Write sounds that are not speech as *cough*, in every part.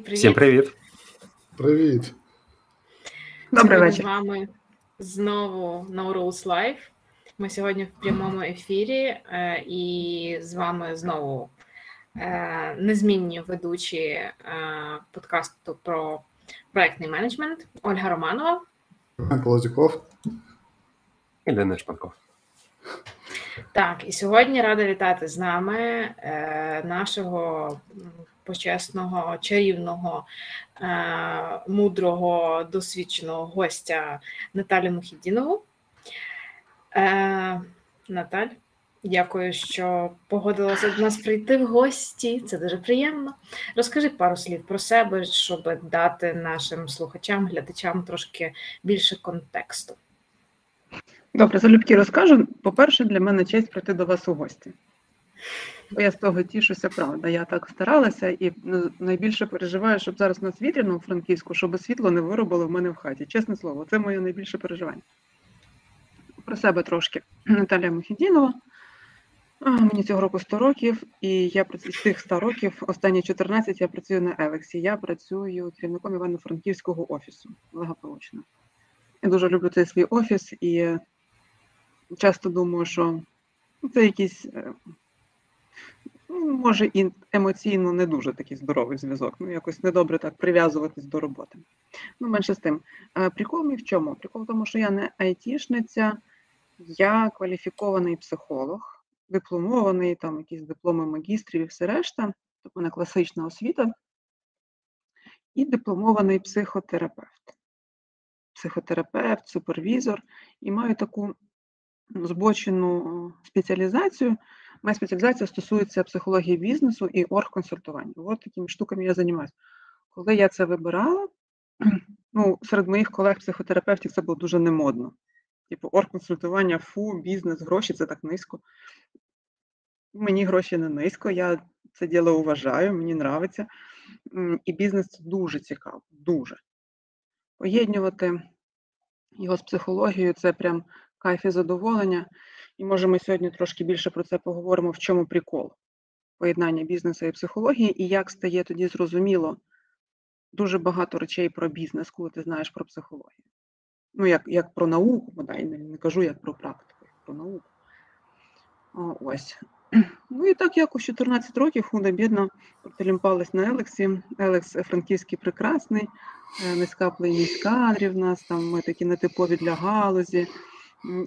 Привіт-привіт. Всім привіт. Привіт. Добрий вечір. з вами знову No Rules Live. Ми сьогодні в прямому ефірі, е, і з вами знову е, незмінні ведучі е, подкасту про проектний менеджмент Ольга Романова. Полозюков. І Денис Шпанков. Так, і сьогодні рада вітати з нами е, нашого почесного, чарівного, е, мудрого, досвідченого гостя Наталю Мухідінову. Е, Наталь, дякую, що погодилася до нас прийти в гості. Це дуже приємно. Розкажи пару слів про себе, щоб дати нашим слухачам, глядачам трошки більше контексту. Добре, залюбки розкажу. По-перше, для мене честь прийти до вас у гості. Я з того тішуся, правда. Я так старалася і ну, найбільше переживаю, щоб зараз на вітряно у Франківську, щоб світло не виробило в мене в хаті. Чесне слово, це моє найбільше переживання. Про себе трошки. Наталія Мухідінова. Мені цього року 100 років, і я з тих 100 років, останні 14 я працюю на Елексі. Я працюю керівником Івано-Франківського офісу благополучно. Я дуже люблю цей свій офіс і часто думаю, що це якийсь, е, ну, може, і емоційно не дуже такий здоровий зв'язок. Ну, якось недобре так прив'язуватись до роботи. Ну, менше з тим. Е, прикол мій в чому? Прикол в тому, що я не айтішниця, я кваліфікований психолог, дипломований, там якісь дипломи магістрів і все решта, тобто мене класична освіта, і дипломований психотерапевт. Психотерапевт, супервізор, і маю таку збочену спеціалізацію. Моя спеціалізація стосується психології бізнесу і оргконсультування. От такими штуками я займаюся. Коли я це вибирала, *clears throat* ну, серед моїх колег-психотерапевтів це було дуже немодно. Типу, оргконсультування, фу, бізнес, гроші це так низько. Мені гроші не низько, я це діло вважаю, мені подобається. І бізнес це дуже цікаво, дуже. Поєднувати його з психологією це прям кайф і задоволення. І може ми сьогодні трошки більше про це поговоримо, в чому прикол поєднання бізнесу і психології, і як стає тоді зрозуміло дуже багато речей про бізнес, коли ти знаєш про психологію. Ну, як як про науку, бодай не, не кажу як про практику, як про науку. О, ось. *clears throat* Ну і так якось 14 років худо бідно протилімпались на Eleks і. Eleks Франківський прекрасний, е, низька плинність кадрів нас, там ми такі нетипові для галузі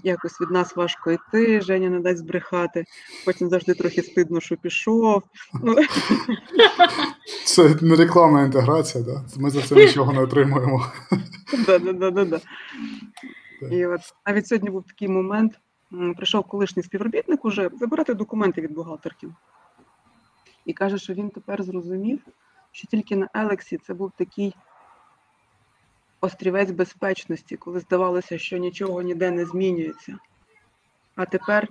якось від нас важко йти, Женя не дасть збрехати, потім завжди трохи стидно, що пішов. Ну. *laughs* Це не рекламна інтеграція, да? ми за це нічого не отримуємо. *laughs* Да-да-да. І от навіть сьогодні був такий момент, прийшов колишній співробітник уже забирати документи від бухгалтерки. І каже, що він тепер зрозумів, що тільки на Елексі це був такий острівець безпечності, коли здавалося, що нічого ніде не змінюється. А тепер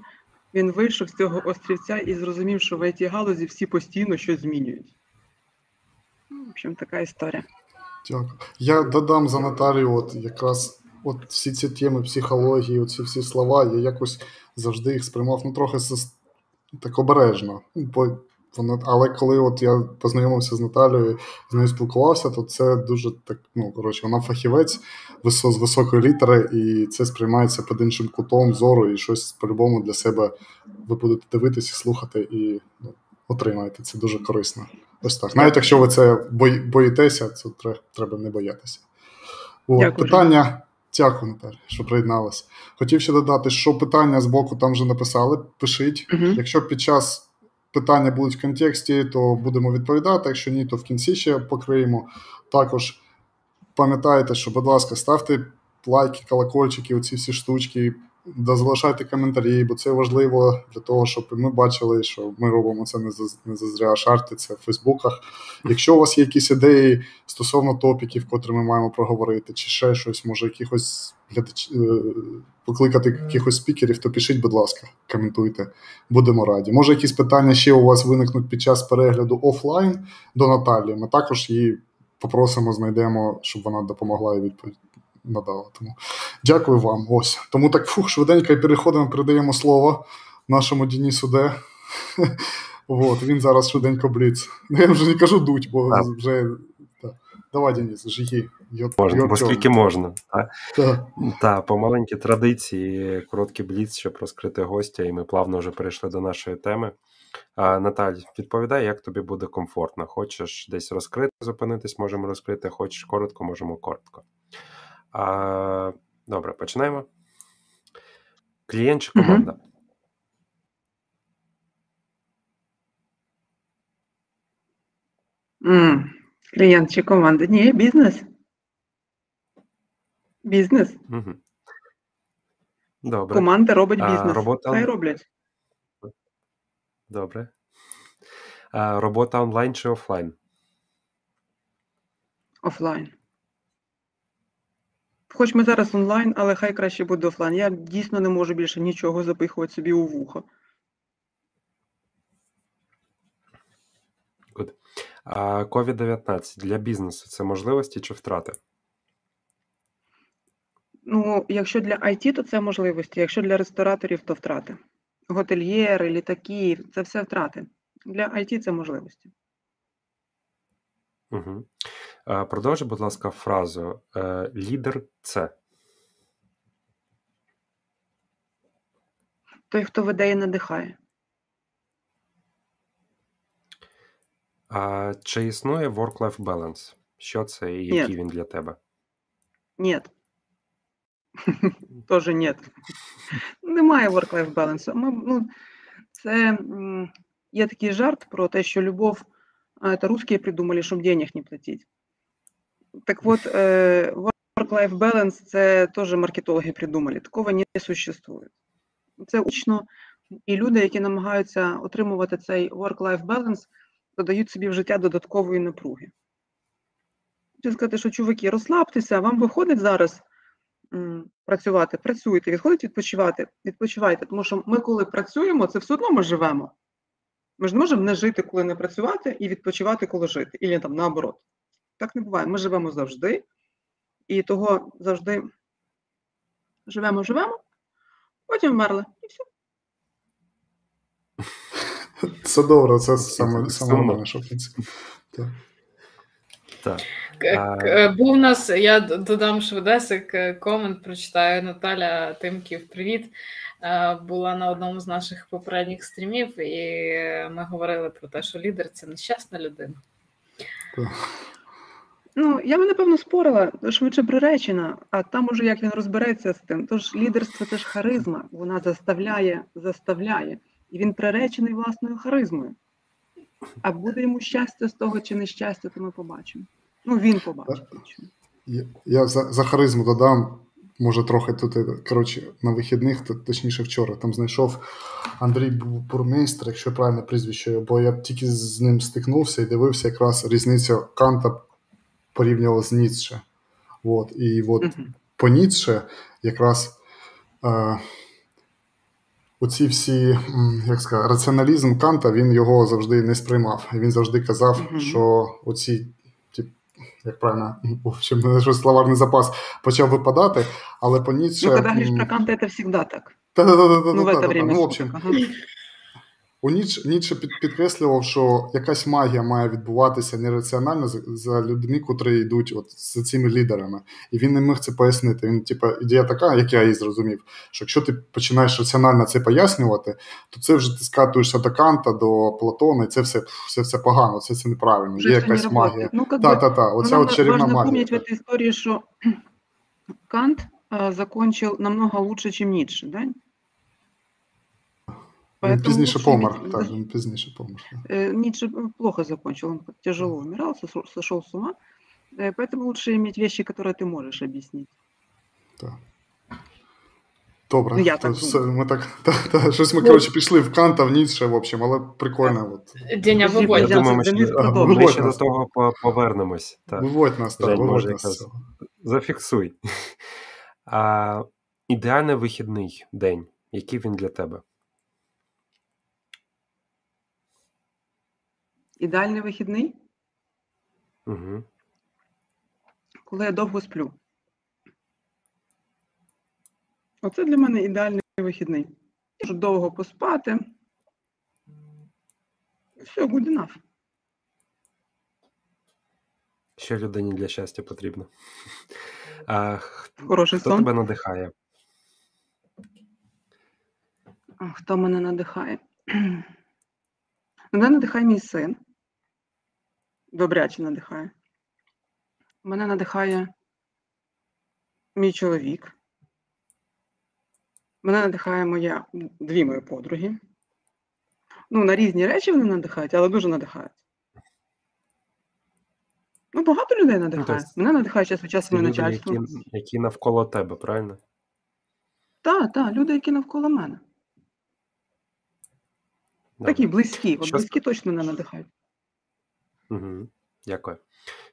він вийшов з цього острівця і зрозумів, що в it галузі всі постійно щось змінюють. Ну, в общем, така історія. Дякую. Я додам за Наталію, от якраз от всі ці теми психології, оці всі слова, я якось завжди їх сприймав ну, трохи так обережно. Бо Воно, але коли от я познайомився з Наталією, з нею спілкувався, то це дуже так. Ну коротше, вона фахівець з високої літери, і це сприймається під іншим кутом зору, і щось по-любому для себе ви будете дивитися, слухати і ну, отримаєте. Це дуже корисно. Ось так. Навіть якщо ви це боїтеся, це треба не боятися. От, питання. Дякую, Наталі, що приєдналася. Хотів ще додати, що питання з боку там вже написали. Пишіть. uh Якщо під час питання будуть в контексті, то будемо відповідати. Якщо ні, то в кінці ще покриємо. Також пам'ятайте, що, будь ласка, ставте лайки, колокольчики, оці всі штучки, залишайте коментарі, бо це важливо для того, щоб ми бачили, що ми робимо це не за не зазря шарти, це в Фейсбуках. Якщо у вас є якісь ідеї стосовно топіків, котрі ми маємо проговорити, чи ще щось, може, якихось глядач... Е, покликати якихось спікерів, то пишіть, будь ласка, коментуйте, будемо раді. Може, якісь питання ще у вас виникнуть під час перегляду офлайн до Наталії. Ми також її попросимо, знайдемо, щоб вона допомогла і відповідь надала. Тому дякую вам. Ось. Тому так фух, швиденько переходимо, передаємо слово нашому Дінісу Д. *laughs* От, Він зараз швиденько бліц. Ну, я вже не кажу дуть, бо вже Давай, Денис. Your, Можна, бо скільки можна. Та? Так. Та, по маленькій традиції, короткий бліц, щоб розкрити гостя, і ми плавно вже перейшли до нашої теми. А, Наталь, відповідай, як тобі буде комфортно. Хочеш десь розкрити, зупинитись, можемо розкрити. Хочеш коротко, можемо коротко. А, добре, починаємо. Клієнт чи команда? М, Клієнт чи команда? Ні, бізнес. Бізнес. Угу. Добре, Команда робить А, бізнес. робота- Хай роблять. добре. А, робота онлайн чи офлайн? Офлайн. Хоч ми зараз онлайн, але хай краще буде офлайн. Я дійсно не можу більше нічого запихувати собі у вухо. COVID-19 для бізнесу це можливості чи втрати? Ну, якщо для IT, то це можливості. Якщо для рестораторів, то втрати. Готельєри, літаки це все втрати. Для IT це можливості. Угу. А, продовжуй, будь ласка, фразу. Е, лідер це. Той, хто веде і надихає. А, чи існує work-life balance? Що це і Ні. який він для тебе? Нет. Тоже нет. Немає work-life balance. Ми, ну, це є такий жарт про те, що любов це русские придумали, щоб денег не платити. Так от, е, work-life balance це теж маркетологи придумали. Такого не существує. Це учно, і люди, які намагаються отримувати цей work-life balance, додають собі в життя додаткової напруги. Хочу сказати, що чуваки, розслабтеся, вам виходить зараз м, працювати, працюйте, відходить відпочивати, відпочивайте. Тому що ми, коли працюємо, це все одно ми живемо. Ми ж не можемо не жити, коли не працювати, і відпочивати, коли жити. І там наоборот. Так не буває. Ми живемо завжди, і того завжди живемо, живемо, потім вмерли. І все. Це добре, це саме, нормально, що в принципі. Так. Так. К- А- к- е, Був у нас, я додам швидесик е, комент, прочитаю Наталя Тимків. Привіт. Е, Була на одному з наших попередніх стрімів, і ми говорили про те, що лідер це нещасна людина. Ну, я би, напевно, спорила, швидше приречена, а там уже як він розбереться з тим. Тож лідерство це ж харизма, вона заставляє, заставляє. І він приречений власною харизмою. А буде йому щастя з того чи нещастя, то ми побачимо. Ну, він побачить. Я, я за, за харизму додам, може, трохи тут, е, коротше, на вихідних, точніше вчора, там знайшов Андрій Бу- Бурмейстер, якщо правильне прізвище, бо я тільки з ним стикнувся і дивився якраз різницю Канта порівнював з Ніцше. От, і от Мгм. по Ніцше якраз е, оці всі, як сказати, раціоналізм Канта, він його завжди не сприймав. Він завжди казав, Мгм. що оці, як правильно, в общем, *laughs* щось словарний запас почав випадати, але по Ніцше... Ну, когда говоришь м, про Канта, это всегда так. та-та-та-та-та-та-та-та. Ну, в время. Ну, в общем. у Ніч, Ніцше під, підкреслював, що якась магія має відбуватися нераціонально за, за людьми, котрі йдуть от за цими лідерами. І він не міг це пояснити. Він, типа, ідея така, як я її зрозумів, що якщо ти починаєш раціонально це пояснювати, то це вже ти скатуєшся до Канта, до Платона, і це все, це все погано, це, це неправильно. Уже Є это не якась работает. магія. Ну, как бы, Та, та, та, ну, оця нам от чарівна важно магія. помнить в этой истории, что *clears throat* Кант э, закончил намного лучше, чем Ницше, да? Він Поэтому пізніше лучше помер. иметь- Так, він пізніше помер. да. Э, Ницше плохо закончил, он тяжело умирал, сошел, сошел с ума. Э, Поэтому лучше иметь вещи, которые ты можешь объяснить. Добре, Ну, я то так все, думаю. ми так, та, та, щось ми, Ну, коротше, пішли в Канта, в Ніцше, в общем, але прикольно. От. Деня, Спасибо, виводь. Я Дякую, думаю, ми ще, Денис, до- продовжуй. ми ще до Виводь нас. того по- повернемось. Так. Виводь нас, так, Жень, виводь може, нас. з якась- цього. Зафіксуй. *laughs* А, ідеальний вихідний день. Який він для тебе? Ідеальний вихідний, Угу. коли я довго сплю. Оце для мене ідеальний вихідний. Можу довго поспати. Все, good enough. Що людині для щастя потрібно? *laughs* А, Хороший Хто сон. тебе надихає? А, Хто мене надихає? *clears throat* Мене надихає мій син. Добряче надихає. Мене надихає мій чоловік. Мене надихає моя дві мої подруги. Ну, на різні речі вони надихають, але дуже надихають. Ну, багато людей надихає. тобто Мене надихає час від часу моє начальство. які, які навколо тебе, правильно? Так, так, люди, які навколо мене. Добре. Такі близькі. От близькі точно мене надихають. Угу. Дякую.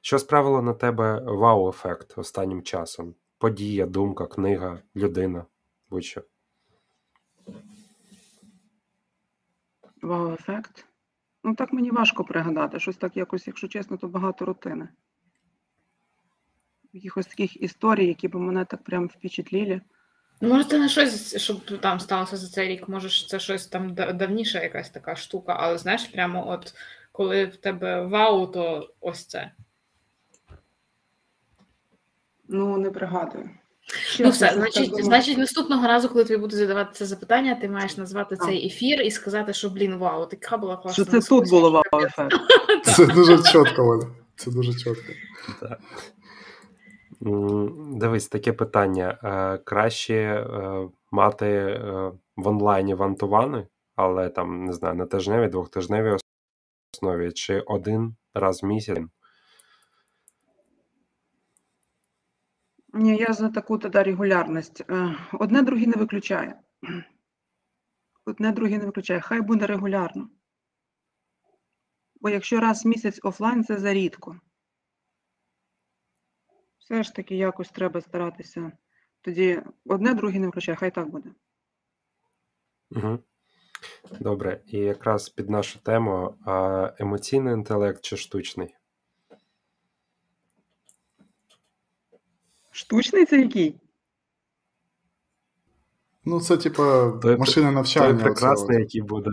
Що справило на тебе вау-ефект останнім часом? Подія, думка, книга, людина, будь-що. Вау-ефект. Ну, так мені важко пригадати. Щось так якось, якщо чесно, то багато рутини. Якихось таких історій, які б мене так прям впечатліли. Ну, може, це не щось, щоб там сталося за цей рік, може, це щось там да- давніша якась така штука, але знаєш, прямо от коли в тебе вау, то ось це. Ну, не пригадую. Ну, все, значить, значить, наступного разу, коли тобі будуть задавати це запитання, ти маєш назвати Так. цей ефір і сказати, що блін, вау, така була класна. Що це дискусія, тут було що вау-ефект. *laughs* Це дуже чітко, Валя. Це дуже чітко. Дивись, таке питання. Е, Краще е, мати е, в онлайні вантувани, але там, не знаю, на тижневій, двохтижневій основі, чи один раз в місяць. Ні, я за таку тоді регулярність. Е, Одне друге не виключає. Одне друге не виключає. Хай буде регулярно. Бо якщо раз в місяць офлайн, це зарідко. Все ж таки якось треба старатися. Тоді одне друге не виключає, хай так буде. Угу. Добре, і якраз під нашу тему а, емоційний інтелект чи штучний? Штучний це який? Ну, це типа Той- машини навчання. Той прекрасний, от. який буде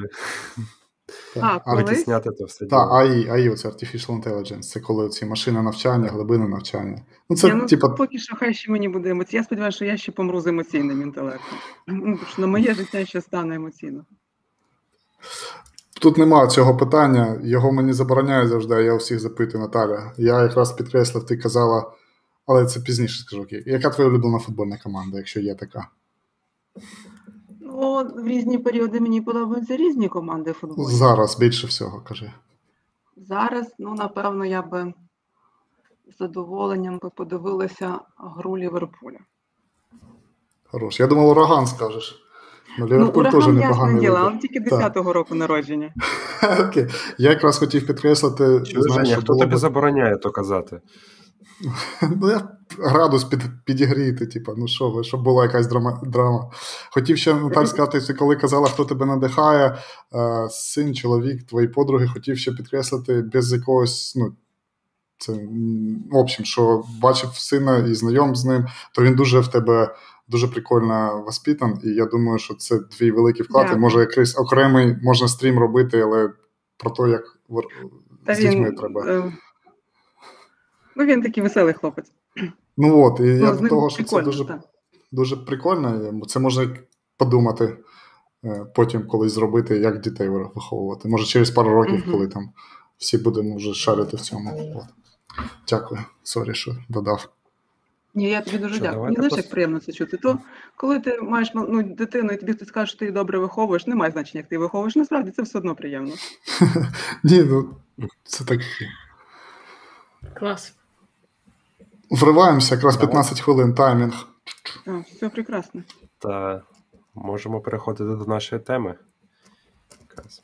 Так. А, *laughs* А, витісняти то все Так. AI, AI, це Artificial Intelligence, це коли ці машини навчання, глибини навчання. Ну, це, Ні, ну, типа, Поки що хай ще мені буде емоційно. Я сподіваюся, що я ще помру з емоційним інтелектом. Ну, на моє життя ще стане емоційно. Тут немає цього питання, його мені забороняють завжди, а я у всіх запитую, Наталя. Я якраз підкреслив, ти казала, але це пізніше скажу. окей. Яка твоя улюблена футбольна команда, якщо є така? Ну, в різні періоди мені подобаються різні команди футболу. Зараз більше всього, кажи. Зараз, ну, напевно, я би з задоволенням би подивилася гру Ліверпуля. Хорош. Я думав, ураган скажеш. Ну, Ну, Ліверпуль теж ураган, ясне непоганий вибір. але тільки 10-го року народження. *laughs* Окей. Я якраз хотів підкреслити, знаєш, що хто було тобі б- забороняє то казати? *laughs* Ну, я градус під, підігріти, типу, ну що ви, щоб була якась драма. драма. Хотів ще Наталь сказати, що коли казала, хто тебе надихає, е, син, чоловік, твої подруги, хотів ще підкреслити без якогось, ну, це, в общем, що бачив сина і знайом з ним, то він дуже в тебе дуже прикольно воспитан, і я думаю, що це твій великий вклад. Дякую. може якийсь окремий можна стрім робити, але про те, як Та з дітьми він, треба. е, ну, він такий веселий хлопець. Ну от, і я Ну, з до того, що це дуже дуже прикольно. Це можна подумати е, потім колись зробити, як дітей виховувати. Може, через пару років, Мгм. коли там всі будемо вже шарити в цьому. От. Дякую, sorry, що додав. Ні, я тобі дуже Що, дякую. Мені знаєш, пос- як приємно це чути. То коли ти маєш ну, дитину, і тобі хтось каже, що ти її добре виховуєш, немає значення, як ти її виховуєш. Насправді це все одно приємно. *laughs* Ні, ну це так. Клас. Вриваємося якраз Давай. 15 хвилин таймінг. Так, все прекрасно. Та можемо переходити до нашої теми. Якраз.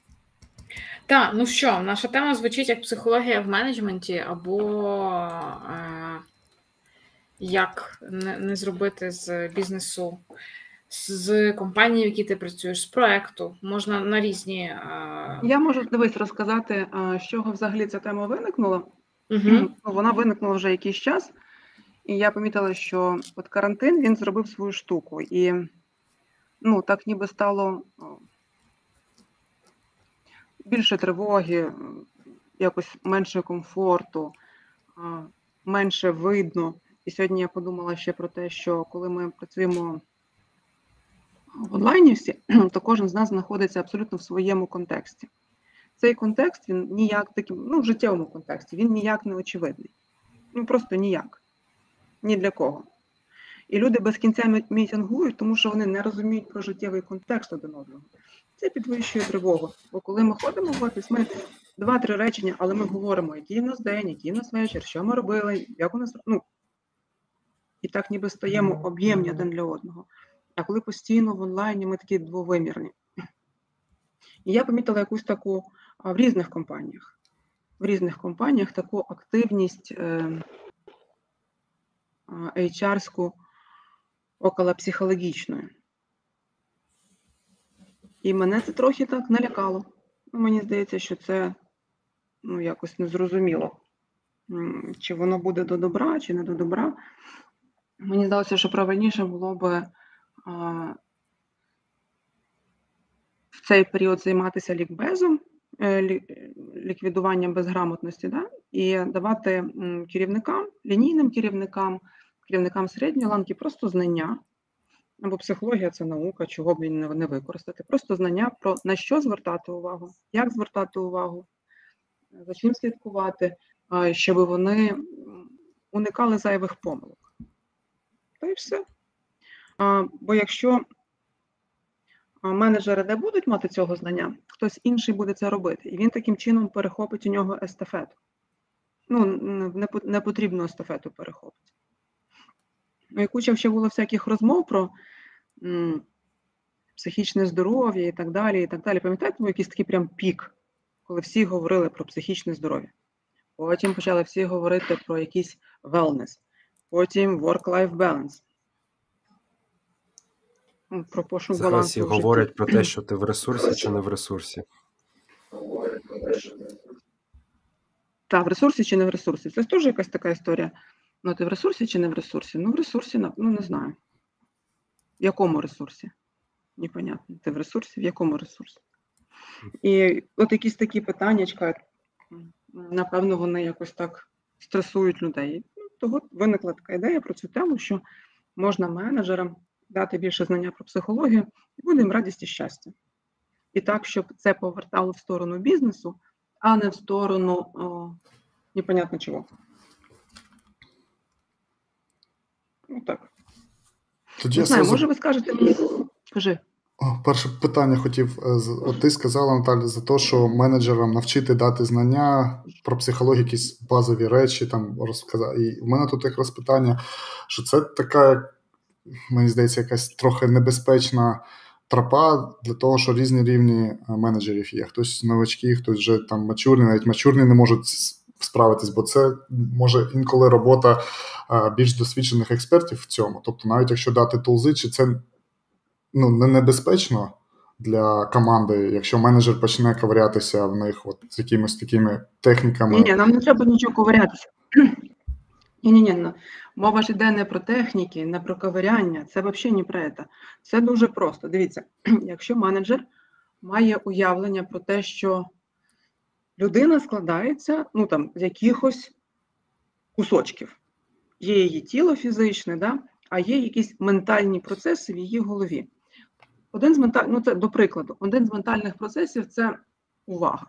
Так, ну що, наша тема звучить як психологія в менеджменті, або е, як не, зробити з бізнесу, з, компанії, в якій ти працюєш, з проекту. Можна на різні. Я можу дивись розказати, з чого взагалі ця тема виникнула. угу. Вона виникнула вже якийсь час, і я помітила, що от карантин він зробив свою штуку. І ну, так ніби стало більше тривоги, якось менше комфорту. Менше видно. І сьогодні я подумала ще про те, що коли ми працюємо в онлайні всі, *clears throat* то кожен з нас знаходиться абсолютно в своєму контексті. Цей контекст він ніяк таким, ну, в життєвому контексті, він ніяк не очевидний. Ну просто ніяк. Ні для кого. І люди без кінця мітингують, тому що вони не розуміють про життєвий контекст один одного. Це підвищує тривогу. Бо коли ми ходимо в офіс, ми два-три речення, але ми говоримо, який в нас день, який в нас вечір, що ми робили, як у нас. Ну, І так ніби стаємо об'ємні один для одного. А коли постійно в онлайні ми такі двовимірні. І я помітила якусь таку в різних компаніях. В різних компаніях таку активність е, HR-ску околопсихологічною. І мене це трохи так налякало. Ну, Мені здається, що це ну, якось незрозуміло, чи воно буде до добра, чи не до добра. Мені здалося, що правильніше було би в цей період займатися лікбезом, е, ліквідуванням безграмотності, да? і давати керівникам, лінійним керівникам, керівникам середньої ланки просто знання. Або психологія це наука, чого б він не використати. Просто знання про на що звертати увагу, як звертати увагу, за чим слідкувати, щоб вони уникали зайвих помилок. Та все. Бо якщо менеджери не будуть мати цього знання, хтось інший буде це робити, і він таким чином перехопить у нього естафету. Ну, не потрібну естафету перехопить. Ну і куча ще було всяких розмов про м, психічне здоров'я і так далі. і так далі. Пам'ятаєте, був якийсь такий прям пік, коли всі говорили про психічне здоров'я. Потім почали всі говорити про якийсь wellness, потім work-life balance. Ну, про пошук Зараз балансу. всі говорять про те, що ти в ресурсі чи не в ресурсі. Так, в ресурсі чи не в ресурсі. Це теж якась така історія. Ну, ти в ресурсі чи не в ресурсі? Ну, в ресурсі, ну не знаю. В якому ресурсі? Непонятно. Ти в ресурсі, в якому ресурсі? І от якісь такі питання, напевно, вони якось так стресують людей. Того виникла така ідея про цю тему, що можна менеджерам дати більше знання про психологію і буде їм радість і щастя. І так, щоб це повертало в сторону бізнесу, а не в сторону о, непонятно чого. Ну так. Тоді Не знаю, сразу... може ви скажете мені. Кажи. Перше питання хотів. Е, от ти сказала, Наталя, за те, що менеджерам навчити дати знання про психологію, якісь базові речі там розказати. І в мене тут якраз питання, що це така, мені здається, якась трохи небезпечна тропа для того, що різні рівні е, менеджерів є. Хтось новачки, хтось вже там мачурний, навіть мачурний не можуть справитись, бо це може інколи робота більш досвідчених експертів в цьому. Тобто, навіть якщо дати тулзи, чи це ну, не небезпечно для команди, якщо менеджер почне ковирятися в них от з якимись такими техніками. Ні, ні, нам не треба нічого ковирятися. Ні, ні, ні, мова ж йде не про техніки, не про ковиряння, це взагалі не про це. Це дуже просто. Дивіться, *clears throat* якщо менеджер має уявлення про те, що людина складається ну, там, з якихось кусочків. Є її тіло фізичне, да? а є якісь ментальні процеси в її голові. Один з менталь... ну це до прикладу, один з ментальних процесів це увага.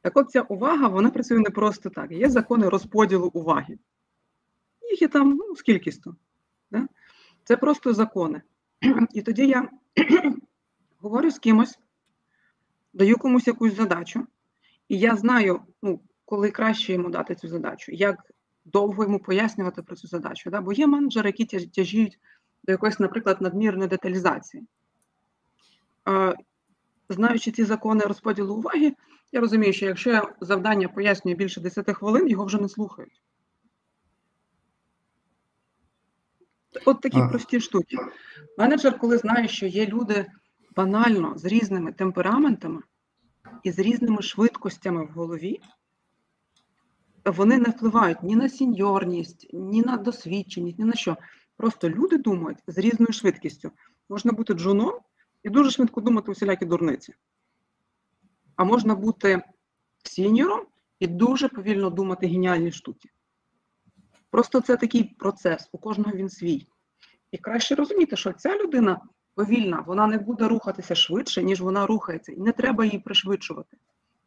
Так от ця увага, вона працює не просто так. Є закони розподілу уваги. Їх є там ну, скількісто. Да? Це просто закони. І тоді я *clears throat* говорю з кимось, даю комусь якусь задачу, і я знаю, ну, коли краще йому дати цю задачу, як довго йому пояснювати про цю задачу. Да? Бо є менеджери, які тяжіють до якоїсь, наприклад, надмірної деталізації. Знаючи ці закони розподілу уваги, я розумію, що якщо я завдання пояснюю більше 10 хвилин, його вже не слухають. От такі а. прості штуки. Менеджер, коли знає, що є люди банально з різними темпераментами і з різними швидкостями в голові, вони не впливають ні на сіньорність, ні на досвідченість, ні на що. Просто люди думають з різною швидкістю. Можна бути джуном і дуже швидко думати усілякі дурниці. А можна бути сіньором і дуже повільно думати геніальні штуки. Просто це такий процес, у кожного він свій. І краще розуміти, що ця людина повільна, вона не буде рухатися швидше, ніж вона рухається, і не треба її пришвидшувати.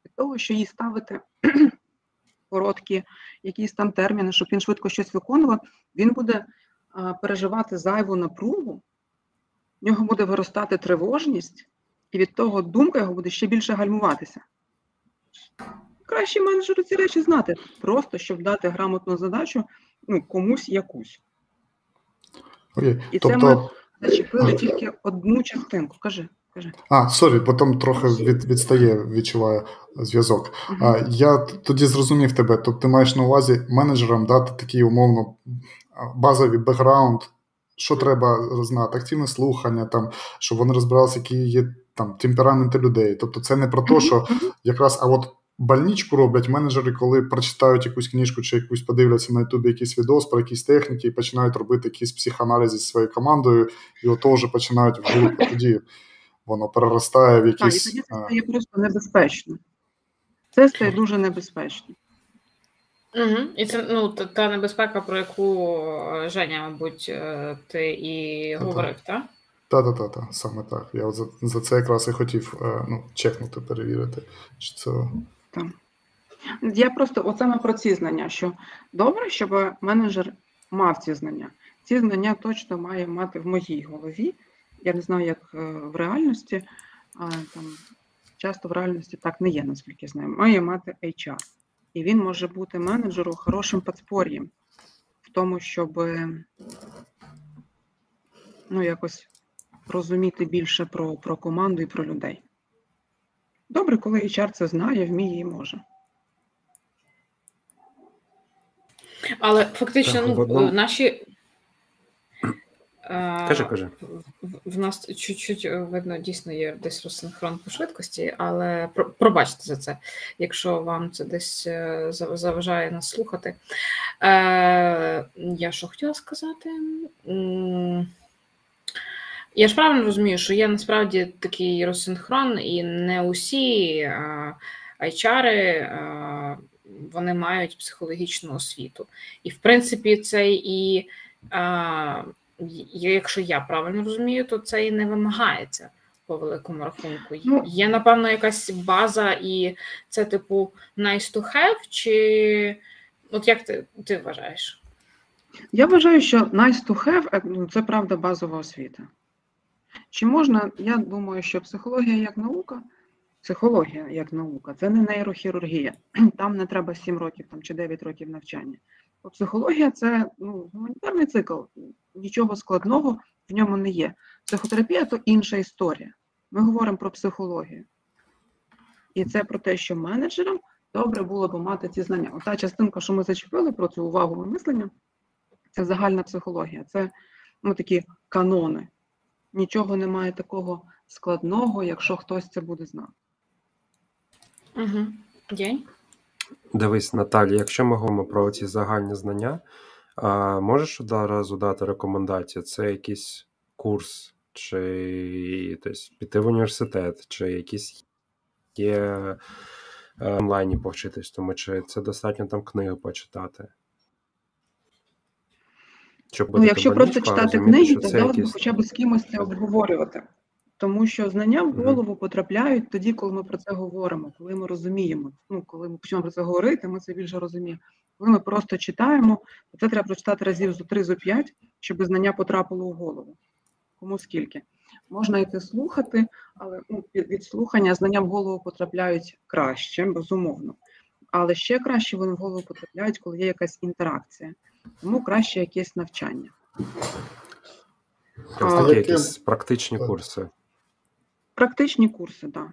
Від того, що їй ставити *clears throat* короткі якісь там терміни, щоб він швидко щось виконував, він буде переживати зайву напругу, в нього буде виростати тривожність, і від того думка його буде ще більше гальмуватися. Краще менеджеру ці речі знати, просто щоб дати грамотну задачу ну, комусь якусь. Окей. І це Тобто, ми зачепили тільки одну частинку. Кажи, а, sorry, бо там трохи від, відстає, відчуваю зв'язок. Мгм. А, я тоді зрозумів тебе. Тобто ти маєш на увазі менеджерам дати такий умовно базовий бекграунд, що треба знати, активне слухання, там, щоб вони розбиралися, які є там темпераменти людей. Тобто, це не про те, що якраз, а от больничку роблять менеджери, коли прочитають якусь книжку чи якусь подивляться на Ютубі якийсь відос про якісь техніки і починають робити якісь психоаналізи зі своєю командою, і ото вже починають вглиб, тоді воно переростає в Так, і тоді це стає просто небезпечно. Це стає дуже небезпечно. Угу. І це ну, та, та небезпека, про яку е, Женя, мабуть, е, ти і говорив, так? Та-та-та, та, саме так. Я от за, за це якраз і хотів е, ну, чекнути, перевірити. Чи це... Так. Я просто от саме про ці знання, що добре, щоб менеджер мав ці знання. Ці знання точно має мати в моїй голові. Я не знаю, як в реальності, а там часто в реальності так не є, наскільки я знаю. Має мати HR. І він може бути менеджеру хорошим подспор'ям в тому, щоб е, ну, якось розуміти більше про, про команду і про людей. Добре, коли HR це знає, вміє і може. Але фактично, Так, ну, одному- наші. Е, Кажи, кажи. в- нас чуть-чуть е, видно, дійсно є десь розсинхрон по швидкості, але пробачте за це, якщо вам це десь е, заважає нас слухати. Я що хотіла сказати? Я ж правильно розумію, що є насправді такий розсинхрон, і не усі е, вони мають психологічну освіту. І, в принципі, це і, й- якщо я правильно розумію, то це і не вимагається по великому рахунку. Ну, Є, напевно, якась база, і це, типу, nice to have, чи от як ти, ти вважаєш? Я вважаю, що nice to have е, ну, це правда базова освіта. Чи можна, я думаю, що психологія як наука, психологія як наука, це не нейрохірургія. *clears throat* Там не треба 7 років там, чи 9 років навчання. Бо психологія це ну, гуманітарний цикл, нічого складного в ньому не є. Психотерапія то інша історія. Ми говоримо про психологію. І це про те, що менеджерам добре було б мати ці знання. Ота частинка, що ми зачепили про цю увагу мислення, це загальна психологія, це ну, такі канони. Нічого немає такого складного, якщо хтось це буде знати. Угу. День? Дивись, Наталі, якщо ми говоримо про ці загальні знання, а можеш одразу дати рекомендацію? Це якийсь курс, чи тобто, піти в університет, чи якісь є е, онлайні повчитись, тому чи це достатньо там книги почитати? Щоб Ну, якщо просто табличка, читати книги, то давати якісь- хоча б з кимось це обговорювати. Тому що знання в голову потрапляють тоді, коли ми про це говоримо, коли ми розуміємо. Ну, коли ми почнемо про це говорити, ми це більше розуміємо. Коли ми просто читаємо, то це треба прочитати разів зо три, зо п'ять, щоб знання потрапило у голову. Кому скільки. Можна йти слухати, але ну, від слухання знання в голову потрапляють краще, безумовно. Але ще краще вони в голову потрапляють, коли є якась інтеракція. Тому краще якесь навчання. А якісь практичні курси. Практичні курси, так.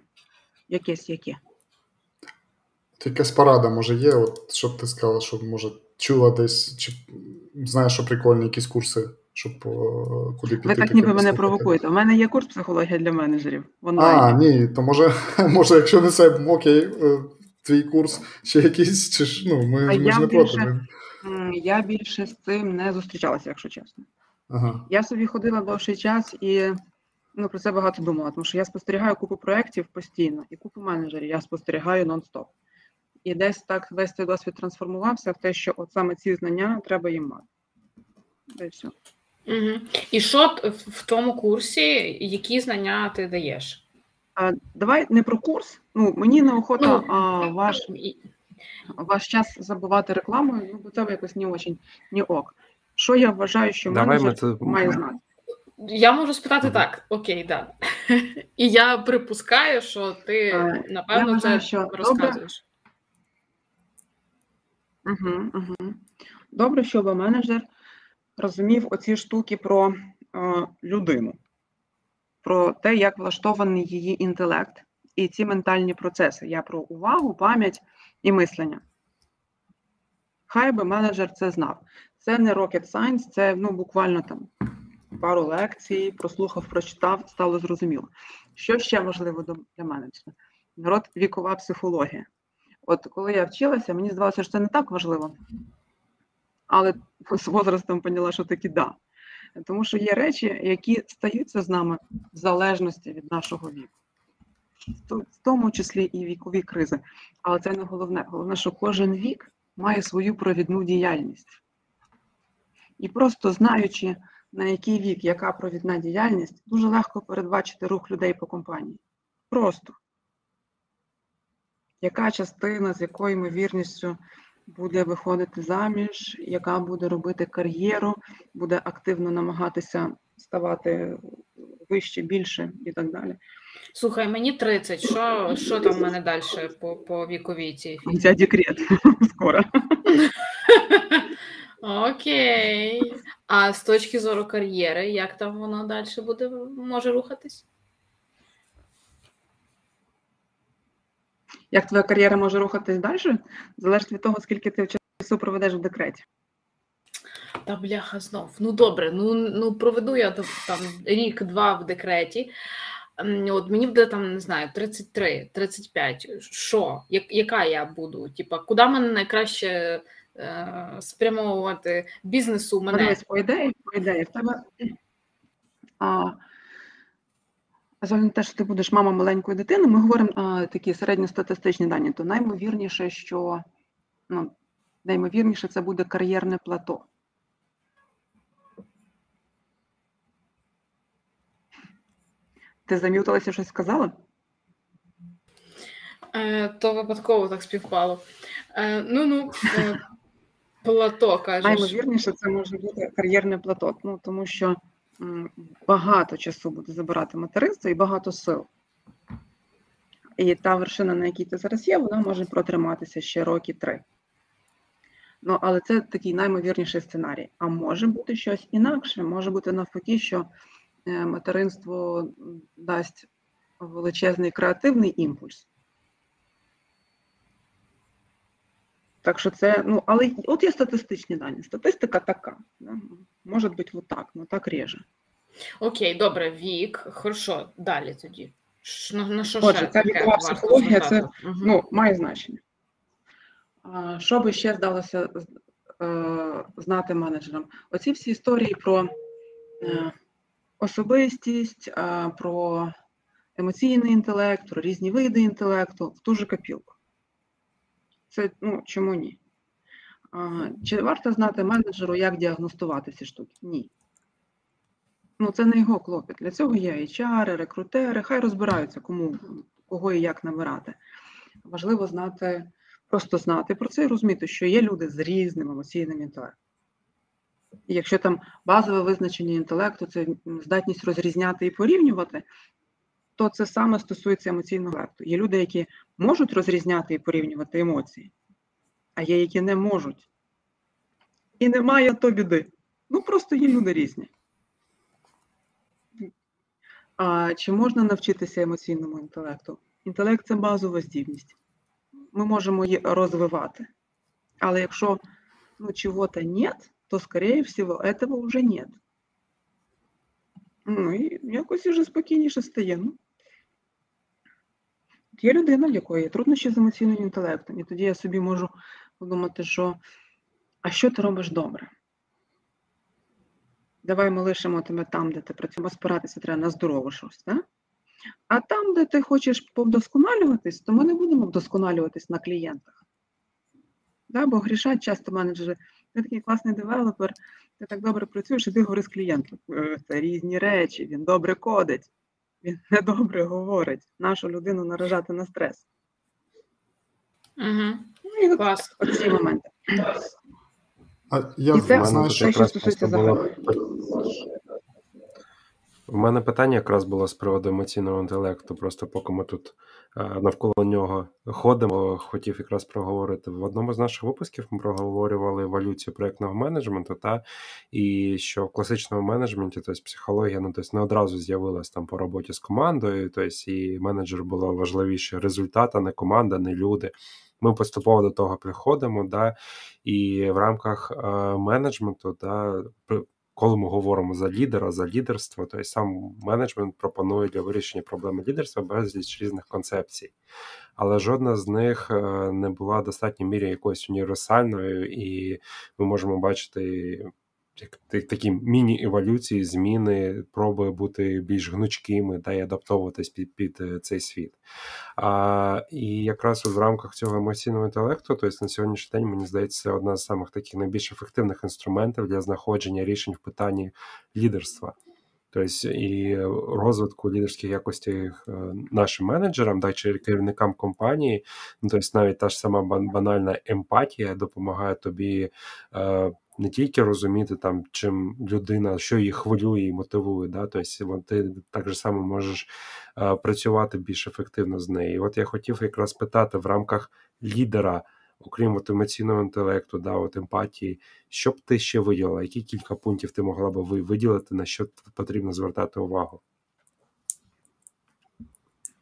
Якесь яке. Якась порада, може, є, от, щоб ти сказала, що може чула десь, чи знаєш, що прикольні якісь курси, щоб о, куди піти. Ви так ніби мене провокуєте. У мене є курс психологія для менеджерів в А, ні, то може, *laughs* може, якщо не це, окей, е, твій курс, ще якийсь, чи ж, ну, ми, ми ж не проти. Я більше з цим не зустрічалася, якщо чесно. Ага. Я собі ходила довший час і ну, про це багато думала, тому що я спостерігаю купу проєктів постійно і купу менеджерів я спостерігаю нон-стоп. І десь так весь цей досвід трансформувався в те, що от саме ці знання треба їм мати. Й все. Угу. І що в тому курсі, які знання ти даєш? А, давай не про курс. Ну, мені неохота Ну, а, ваш, ваш час забивати рекламою, ну, бо це якось не очень, не ок. Що я вважаю, що Давай ми це має знати? Я можу спитати так, окей, да. *laughs* І я припускаю, що ти, напевно, я вважаю, це що добре. Угу, угу. Добре, щоб менеджер розумів оці штуки про е, людину, про те, як влаштований її інтелект і ці ментальні процеси. Я про увагу, пам'ять і мислення. Хай би менеджер це знав. Це не rocket science, це ну, буквально там пару лекцій, прослухав, прочитав, стало зрозуміло. Що ще важливо для менеджера? Народ вікова психологія. От коли я вчилася, мені здавалося, що це не так важливо. Але *laughs* з возрастом поняла, що таки да. Тому що є речі, які стаються з нами в залежності від нашого віку, В тому числі і вікові кризи. Але це не головне. Головне, що кожен вік має свою провідну діяльність. І просто знаючи, на який вік, яка провідна діяльність, дуже легко передбачити рух людей по компанії. Просто яка частина з якою ймовірністю буде виходити заміж, яка буде робити кар'єру, буде активно намагатися ставати вище, більше і так далі. Слухай, мені 30. Що, що там в мене далі по, по віковій цій У декрет *laughs* скоро. Окей. А з точки зору кар'єри, як там воно далі буде може рухатись? Як твоя кар'єра може рухатись далі? Залежить від того, скільки ти часу проведеш в декреті. Та бляха знов. Ну добре, ну, ну проведу я там рік-два в декреті. От мені буде там, не знаю, 33, 35. Що? Як, яка я буду? Типа, куди мене найкраще е, спрямовувати бізнесу мене? По ідеї, по ідеї, в тебе а, на те, що ти будеш мама маленької дитини, ми говоримо а, такі середньостатистичні дані, то наймовірніше, що ну, наймовірніше це буде кар'єрне плато. Ти зам'юталася, щось сказала? Е, то випадково так співпало. Е, ну ну, е, плато кажеш. Наймовірніше, це може бути кар'єрне плато, ну, тому що багато часу буде забирати материнство і багато сил. І та вершина, на якій ти зараз є, вона може протриматися ще роки три. Ну, але це такий наймовірніший сценарій. А може бути щось інакше, може бути навпаки, що е, материнство дасть величезний креативний імпульс. Так що це, ну, але от є статистичні дані. Статистика така. Може бути вот так, ну так реже. Окей, добре, вік. Хорошо, далі тоді. На, на що Отже, ще ця вікова психологія це? Мгм. Ну, має значення. А, Що би ще здалося е, знати менеджерам? Оці всі історії про е, особистість, е, про емоційний інтелект, про різні види інтелекту в ту же копілку. Це ну, чому ні? А, Чи варто знати менеджеру, як діагностувати ці штуки? Ні. Ну, це не його клопіт. Для цього є HR, рекрутери, хай розбираються, кому, кого і як набирати. Важливо знати, просто знати про це і розуміти, що є люди з різним емоційним інтелектом. І якщо там базове визначення інтелекту це здатність розрізняти і порівнювати, то це саме стосується емоційного інтелекту. Є люди, які можуть розрізняти і порівнювати емоції, а є, які не можуть. І немає то біди. Ну просто є люди різні. А чи можна навчитися емоційному інтелекту? Інтелект це базова здібність. Ми можемо її розвивати. Але якщо ну, чего-то нет, то, скорее всего, этого уже нет. Ну, і якось вже спокійніше стає. Ну, От є людина, в якої є труднощі з емоційним інтелектом, і тоді я собі можу подумати, що а що ти робиш добре? Давай ми лишимо тебе там, де ти працюєш, спиратися треба на здорове щось, так? А там, де ти хочеш повдосконалюватись, то ми не будемо вдосконалюватись на клієнтах. Да? Бо грішать часто менеджери. Ти такий класний девелопер, ти так добре працюєш, і ти говориш з клієнтом. «Е, це різні речі, він добре кодить, він *laughs* недобре говорить. Нашу людину наражати на стрес. Угу. Ну, і от Клас. оці моменти. А я І це те, що стосується заходу. У мене питання якраз було з приводу емоційного інтелекту. Просто поки ми тут е, навколо нього ходимо, хотів якраз проговорити. В одному з наших випусків ми проговорювали еволюцію проєктного менеджменту, та і що в класичному менеджменті, тобто психологія, ну тобто не одразу з'явилась там по роботі з командою, тобто і менеджер було важливіше результат, а не команда, не люди. Ми поступово до того приходимо, да, і в рамках е, менеджменту, да, коли ми говоримо за лідера, за лідерство, то й сам менеджмент пропонує для вирішення проблеми лідерства безліч різних концепцій. Але жодна з них е, не була в достатній мірі якоюсь універсальною, і ми можемо бачити такі міні-еволюції, зміни, проби бути більш гнучкими та й адаптовуватись під, під е, цей світ. А, і якраз в рамках цього емоційного інтелекту, тобто на сьогоднішній день, мені здається, це одна з самих таких найбільш ефективних інструментів для знаходження рішень в питанні лідерства. Тобто і розвитку лідерських якостей е, нашим менеджерам, да, чи керівникам компанії, ну тобто навіть та ж сама банальна емпатія допомагає тобі е, не тільки розуміти там, чим людина, що її хвилює і мотивує, да, тобто ти так же само можеш е, працювати більш ефективно з нею. І от я хотів якраз питати в рамках лідера, окрім от емоційного інтелекту, да, от емпатії, що б ти ще виділила? Які кілька пунктів ти могла б ви- виділити, на що потрібно звертати увагу?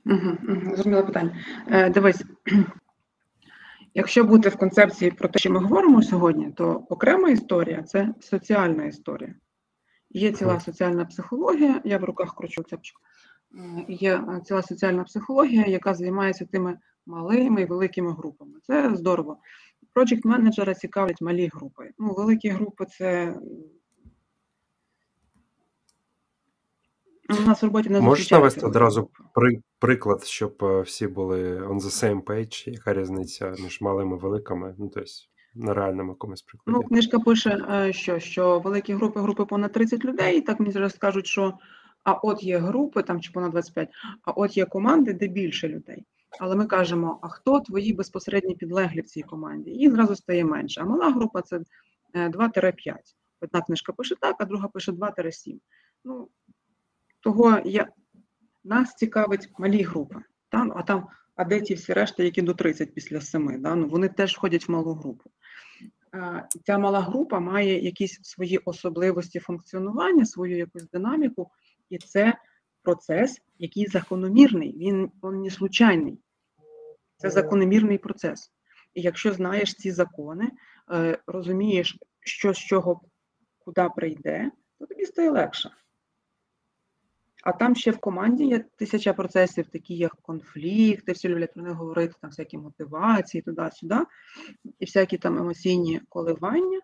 Угу, угу, зрозуміло питання. Е, дивись, якщо бути в концепції про те, що ми говоримо сьогодні, то окрема історія це соціальна історія. Є ціла соціальна психологія, я в руках кручу цепочку. Е, Є е, ціла соціальна психологія, яка займається тими малими і великими групами. Це здорово. Project менеджера цікавлять малі групи. Ну, великі групи це. У нас в роботі не Можеш навести одразу при, приклад, щоб е, всі були on the same page, яка різниця між малими і великими, ну тобто на реальному якомусь прикладі. Ну, книжка пише, е, що, що великі групи, групи понад 30 людей, і так мені зараз скажуть, що а от є групи, там чи понад 25, а от є команди, де більше людей. Але ми кажемо, а хто твої безпосередні підлеглі в цій команді? І зразу стає менше. А мала група це е, 2-5. Одна книжка пише так, а друга пише 2-7. Ну, того я, нас цікавить малі групи. Там, а там, а де ті всі решти, які до 30 після 7, да? ну, вони теж входять в малу групу. Ця мала група має якісь свої особливості функціонування, свою якусь динаміку, і це процес, який закономірний, він, він не случайний. Це закономірний процес. І якщо знаєш ці закони, е, розумієш, що з чого куди прийде, то тобі стає легше. А там ще в команді є тисяча процесів, такі як конфлікти, всі люблять про них говорити, там всякі мотивації, туди-сюди, і всякі там емоційні коливання.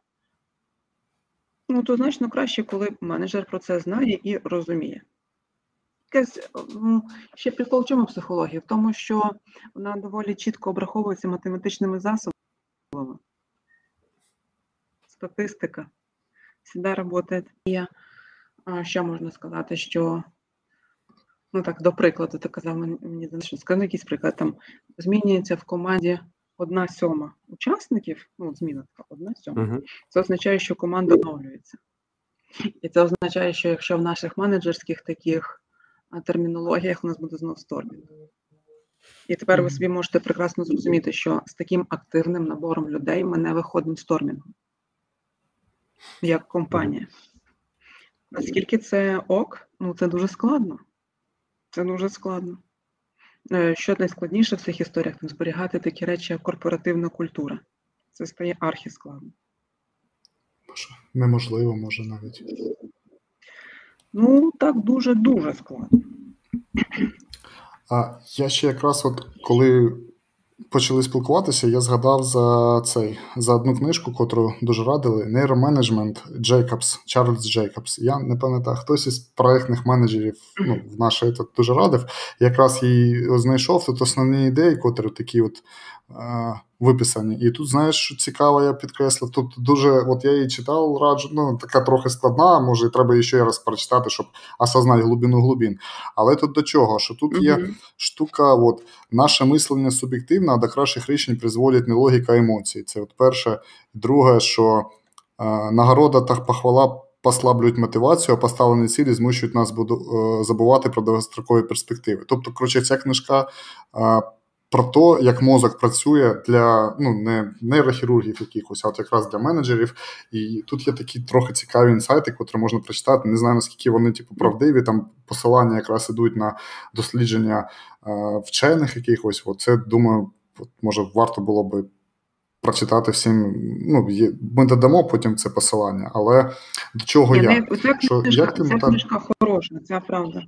Ну, то значно краще, коли менеджер про це знає і розуміє. Ще прикол в чому психологія? В тому, що вона доволі чітко обраховується математичними засобами. Статистика. Всегда працює. І що можна сказати, що ну так, до прикладу, ти казав мені, що скажи якийсь приклад, там змінюється в команді одна сьома учасників, ну, зміна така, одна сьома. Угу. Це означає, що команда оновлюється. І це означає, що якщо в наших менеджерських таких термінологіях у нас буде знов стормінг. І тепер ви собі можете прекрасно зрозуміти, що з таким активним набором людей ми не виходимо з тормінгом, як компанія. Наскільки це ок, ну це дуже складно. Це дуже складно. Е, Що найскладніше в цих історіях, там зберігати такі речі, як корпоративна культура. Це стає архіскладно. Неможливо, може навіть. Ну, так дуже-дуже складно. А я ще якраз, от коли почали спілкуватися, я згадав за цей за одну книжку, котру дуже радили: нейроменеджмент Джейкобс, Чарльз Джейкобс. Я не пам'ятаю, хтось із проектних менеджерів ну, в нашій дуже радив. Якраз її знайшов тут основні ідеї, котрі такі от виписані. І тут, знаєш, що цікаво, я підкреслив. Тут дуже, от я її читав, раджу, ну, така трохи складна, може, треба ще раз прочитати, щоб осознати глибину глибин. Але тут до чого? Що тут є mm-hmm. штука, от, наше мислення суб'єктивне, а до кращих рішень призводять не логіка а емоцій. Це от перше. Друге, що е, нагорода та похвала. Послаблюють мотивацію, а поставлені цілі змушують нас е, забувати про довгострокові перспективи. Тобто, коротше, ця книжка е, про те, як мозок працює для ну не нейрохірургів якихось, а от якраз для менеджерів. І тут є такі трохи цікаві інсайти, котрі можна прочитати. Не знаю наскільки вони типу правдиві. Там посилання якраз ідуть на дослідження е, вчених якихось. От це думаю, от, може варто було би. Прочитати всім, ну ми додамо потім це посилання, але до чого я? я? Ця книжка, як ти ця книжка хороша, це правда.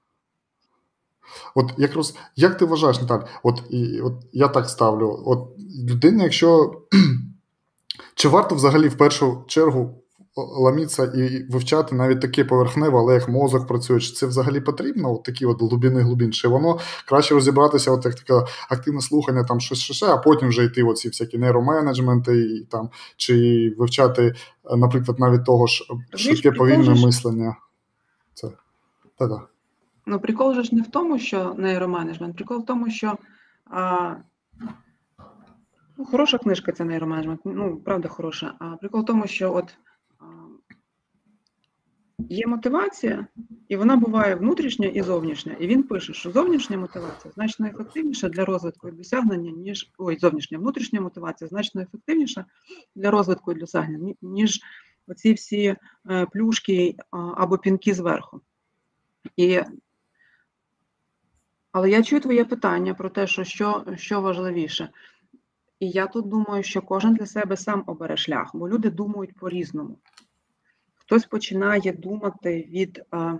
От якраз як ти вважаєш, Наталь? От і от я так ставлю: от людина, якщо *clears throat* чи варто взагалі в першу чергу ламітися і вивчати навіть таке поверхневе, але як мозок працює, чи це взагалі потрібно? От такі от глибини глибин, чи воно краще розібратися, от як таке активне слухання, там щось, щось, а потім вже йти оці всякі нейроменеджменти, і там чи вивчати, наприклад, навіть того ж швидке повільне мислення. Це так. Ну, прикол же ж не в тому, що нейроменеджмент, прикол в тому, що а, ну, хороша книжка це нейроменеджмент, ну, правда, хороша. А прикол в тому, що от а, є мотивація, і вона буває внутрішня і зовнішня. І він пише, що зовнішня мотивація значно ефективніша для розвитку і досягнення, ніж ой, зовнішня внутрішня мотивація значно ефективніша для розвитку і досягнення, ніж оці всі е, плюшки або пінки зверху. І але я чую твоє питання про те, що що, що важливіше. І я тут думаю, що кожен для себе сам обере шлях, бо люди думають по-різному. Хтось починає думати від а,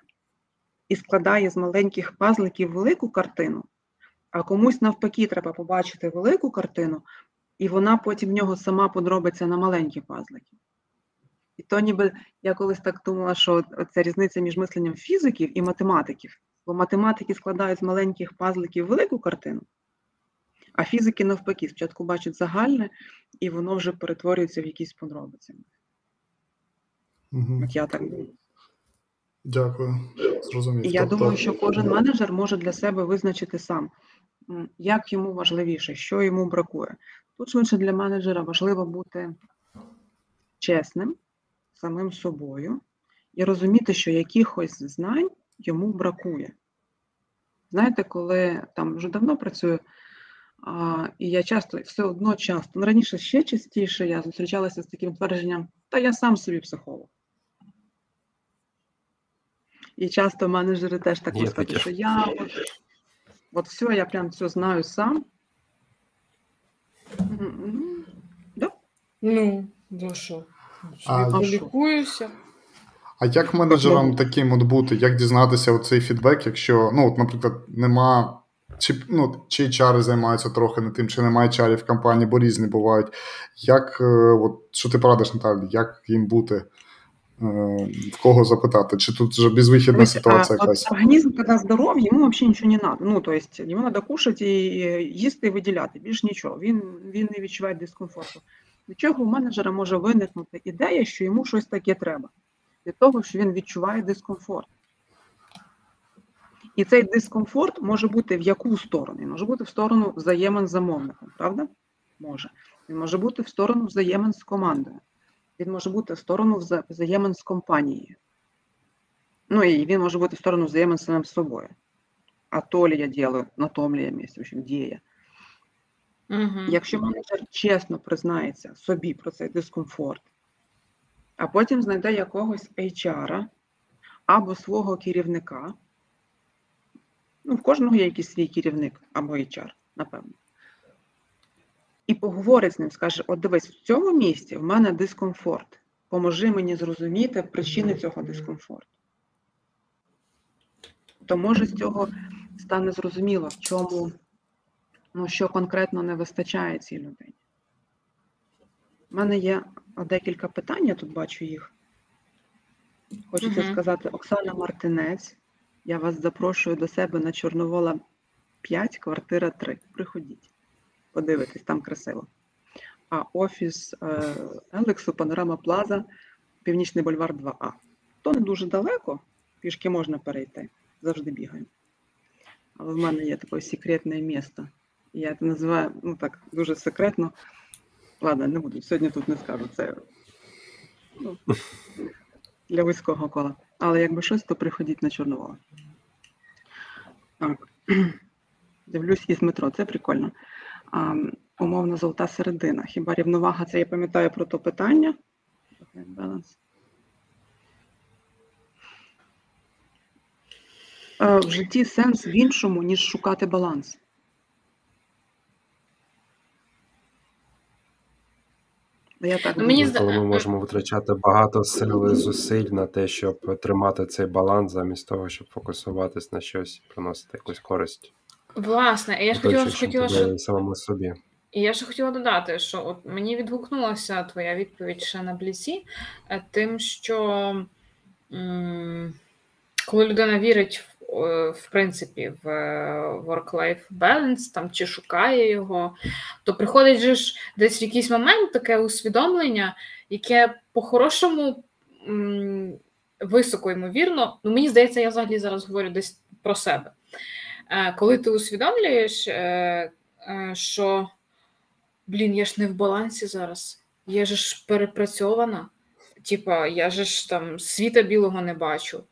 і складає з маленьких пазликів велику картину, а комусь навпаки треба побачити велику картину, і вона потім в нього сама подробиться на маленькі пазлики. І то ніби я колись так думала, що це різниця між мисленням фізиків і математиків. Бо математики складають з маленьких пазликів велику картину, а фізики навпаки, спочатку бачать загальне, і воно вже перетворюється в якісь подробиці. Угу. От я так думаю. Дякую. Зрозумів. І я тобто... думаю, що кожен менеджер може для себе визначити сам, як йому важливіше, що йому бракує. Тут швидше для менеджера важливо бути чесним, самим собою і розуміти, що якихось знань йому бракує. Знаєте, коли там вже давно працюю, а, і я часто все одно часто, ну раніше ще частіше я зустрічалася з таким твердженням, та я сам собі психолог. І часто менеджери теж так кажуть, що я от, от все, я прям все знаю сам. Ну, да? Ну, да що? Лікуюся. А як менеджерам таким от бути, як дізнатися оцей фідбек, якщо, ну, от, наприклад, нема, чи ну, чи чари займаються трохи не тим, чи немає чарів в компанії, бо різні бувають. Як, е, от, Що ти порадиш, Наталі, як їм бути? Е, в кого запитати, чи тут вже безвихідна ситуація а, якась? Організм, коли здоровий, йому взагалі нічого не треба. Ну, то есть, йому треба кушати, і їсти і виділяти, більш нічого. Він він не відчуває дискомфорту. До чого у менеджера може виникнути ідея, що йому щось таке треба від того, що він відчуває дискомфорт. І цей дискомфорт може бути в яку сторону? Він може бути в сторону взаємин з замовником, правда? Може. Він може бути в сторону взаємин з командою. Він може бути в сторону взаємин з компанією. Ну і він може бути в сторону взаємин з самим собою. А то ли я делаю, на том ли я місці, в общем, діє. Угу. Якщо менеджер чесно признається собі про цей дискомфорт, а потім знайде якогось HR або свого керівника. Ну, в кожного є якийсь свій керівник або HR, напевно. І поговорить з ним, скаже: от дивись, в цьому місці в мене дискомфорт. Поможи мені зрозуміти причини цього дискомфорту. То може з цього стане зрозуміло, в чому, ну, що конкретно не вистачає цій людині. У мене є декілька питань, я тут бачу їх. Хочеться угу. сказати, Оксана Мартинець. Я вас запрошую до себе на Чорновола 5, квартира 3. Приходіть. подивитись, там красиво. А офіс е, Елексу, Панорама Плаза, Північний бульвар 2А. То не дуже далеко, пішки можна перейти, завжди бігаю. Але в мене є таке секретне місто. Я це називаю, ну так, дуже секретно. Ладно, не буду, сьогодні тут не скажу. Це ну, для вузького кола. Але якби щось, то приходіть на Чорновола. Так. *clears throat* Дивлюсь із метро, це прикольно. А, Умовно золота середина. Хіба рівновага це я пам'ятаю про то питання? Баланс. Е, В житті сенс в іншому, ніж шукати баланс. Я так Ну, мені Коли ми можемо витрачати багато сил і зусиль на те, щоб тримати цей баланс, замість того, щоб фокусуватись на щось, приносити якусь користь. Власне, я ж хотіла, хотіла що самому собі. І я ще хотіла додати, що от мені відгукнулася твоя відповідь ще на бліці, е, тим, що м, коли людина вірить в, е, принципі в е, work-life balance там, чи шукає його, то приходить же ж десь в якийсь момент таке усвідомлення, яке по-хорошому високо ймовірно, ну мені здається, я взагалі зараз говорю десь про себе. Е, Коли ти усвідомлюєш, що блін, я ж не в балансі зараз. Я ж перепрацьована. Типа, я ж там світа білого не бачу.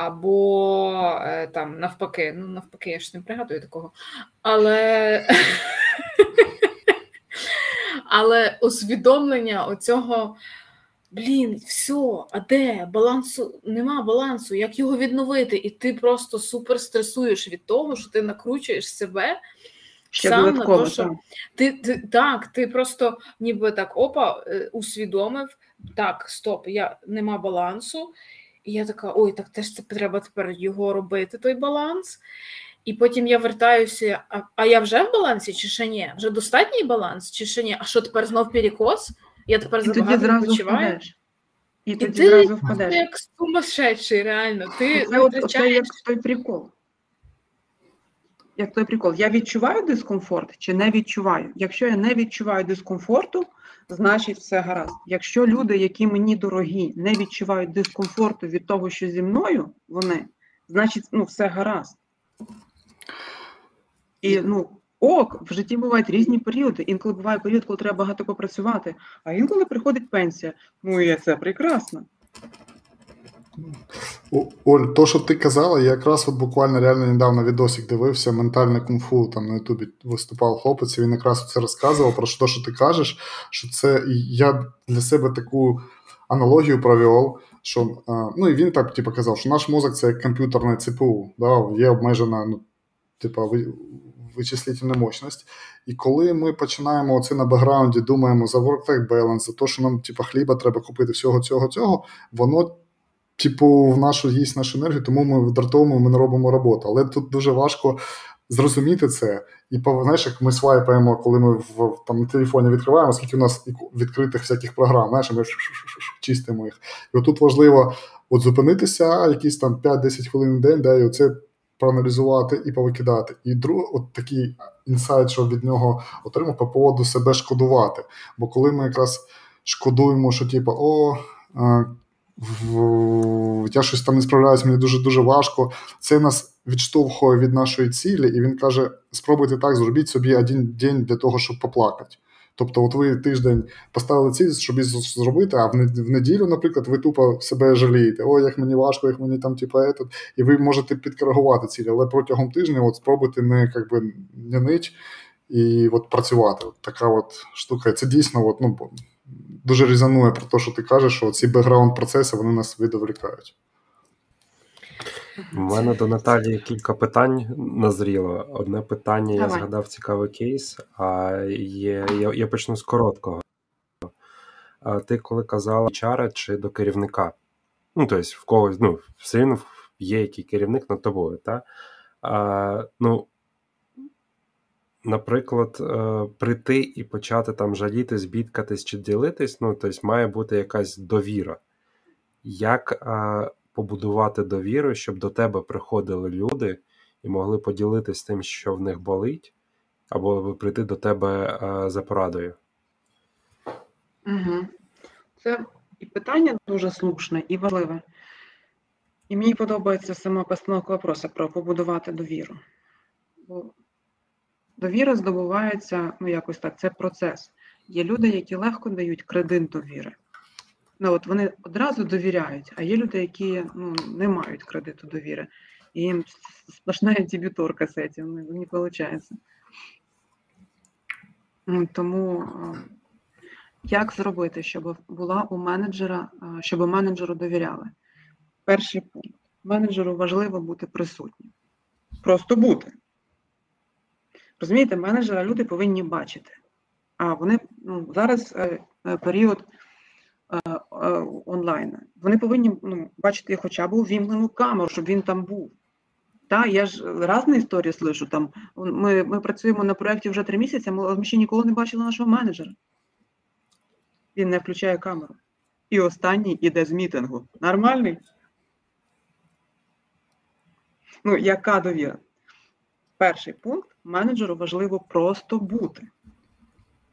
Або е, там навпаки, ну навпаки, я ж не пригадую такого. Але, *laughs* але усвідомлення оцього, блін, все, а де? Балансу нема балансу, як його відновити? І ти просто супер стресуєш від того, що ти накручуєш себе. Ще сам на то, що ти, ти так, ти просто ніби так опа, е, усвідомив, так, стоп, я нема балансу. І я така: ой, так теж це треба тепер його робити, той баланс. І потім я вертаюся, а, а я вже в балансі, чи ще ні? Вже достатній баланс, чи ще ні? А що тепер знов перекос? Я тепер забагато відпочиваю. І І тоді ти зразу впадеш. як сумасшедший, реально. Ти Це, от, це як той прикол. Як той прикол. Я відчуваю дискомфорт чи не відчуваю? Якщо я не відчуваю дискомфорту, значить все гаразд. Якщо люди, які мені дорогі, не відчувають дискомфорту від того, що зі мною вони, значить ну, все гаразд. І ну, ок, в житті бувають різні періоди. Інколи буває період, коли треба багато попрацювати, а інколи приходить пенсія. Ну і це прекрасно. Оль, то, що ти казала, я якраз от буквально реально недавно відосик дивився, ментальне кунг-фу, там на Ютубі виступав хлопець, і він якраз це розказував про що, що ти кажеш, що це я для себе таку аналогію провів, що ну і він так типу, казав, що наш мозок це як комп'ютерне ЦПУ, да, є обмежена ну, типу, вичислительна мощність. І коли ми починаємо це на бекграунді, думаємо за work-life balance, за те, що нам типу, хліба треба купити всього цього цього, воно типу, в нашу їсть нашу енергію, тому ми дратуємо, ми не робимо роботу. Але тут дуже важко зрозуміти це. І знаєш, як ми свайпаємо, коли ми в там на телефоні відкриваємо, скільки у нас відкритих всяких програм, знаєш, ми чистимо їх. І отут важливо от зупинитися, якісь там 5-10 хвилин в день, да, і оце проаналізувати і повикидати. І друг, от такий інсайт, що від нього отримав по поводу себе шкодувати. Бо коли ми якраз шкодуємо, що типу, о. Я щось там не справляюсь, мені дуже дуже важко. Це нас відштовхує від нашої цілі, і він каже: спробуйте так, зробіть собі один день для того, щоб поплакати. Тобто, от ви тиждень поставили ціль, щоб її зробити, а в неділю, наприклад, ви тупо себе жалієте. Ой, як мені важко, як мені там, типу, етот. і ви можете підкоригувати цілі, але протягом тижня от спробуйте не як би, не нить і от працювати. От така от штука. Це дійсно от, ну, дуже різанує про те, що ти кажеш, що ці бекграунд процеси вони нас відволікають. У мене до Наталії кілька питань назріло. Одне питання, я згадав цікавий кейс, а є, я, я почну з короткого. А ти коли казала HR чи до керівника? Ну, тобто, в когось, ну, все рівно є який керівник над тобою, та? А, ну, наприклад, е, прийти і почати там жалітись, бідкатись чи ділитись, ну, тобто, має бути якась довіра. Як е, побудувати довіру, щоб до тебе приходили люди і могли поділитись тим, що в них болить, або прийти до тебе за порадою? Це і питання дуже слушне і важливе. І мені подобається сама постановка вопроса про побудувати довіру. Бо довіра здобувається, ну якось так, це процес. Є люди, які легко дають кредит довіри. Ну от Вони одразу довіряють, а є люди, які ну, не мають кредиту довіри. І їм сплошна дебіторка з цим, не виходить. Тому як зробити, щоб була у менеджера, щоб менеджеру довіряли? Перший пункт. Менеджеру важливо бути присутнім. Просто бути. Розумієте, менеджера люди повинні бачити. А вони ну, зараз е, е, період е, онлайн. Вони повинні ну, бачити хоча б увімкнену камеру, щоб він там був. Та, я ж різні історії слышу. Там, Ми ми працюємо на проєкті вже три місяці, ми ще ніколи не бачили нашого менеджера. Він не включає камеру. І останній іде з мітингу. Нормальний? Ну, яка довіра? Перший пункт менеджеру важливо просто бути.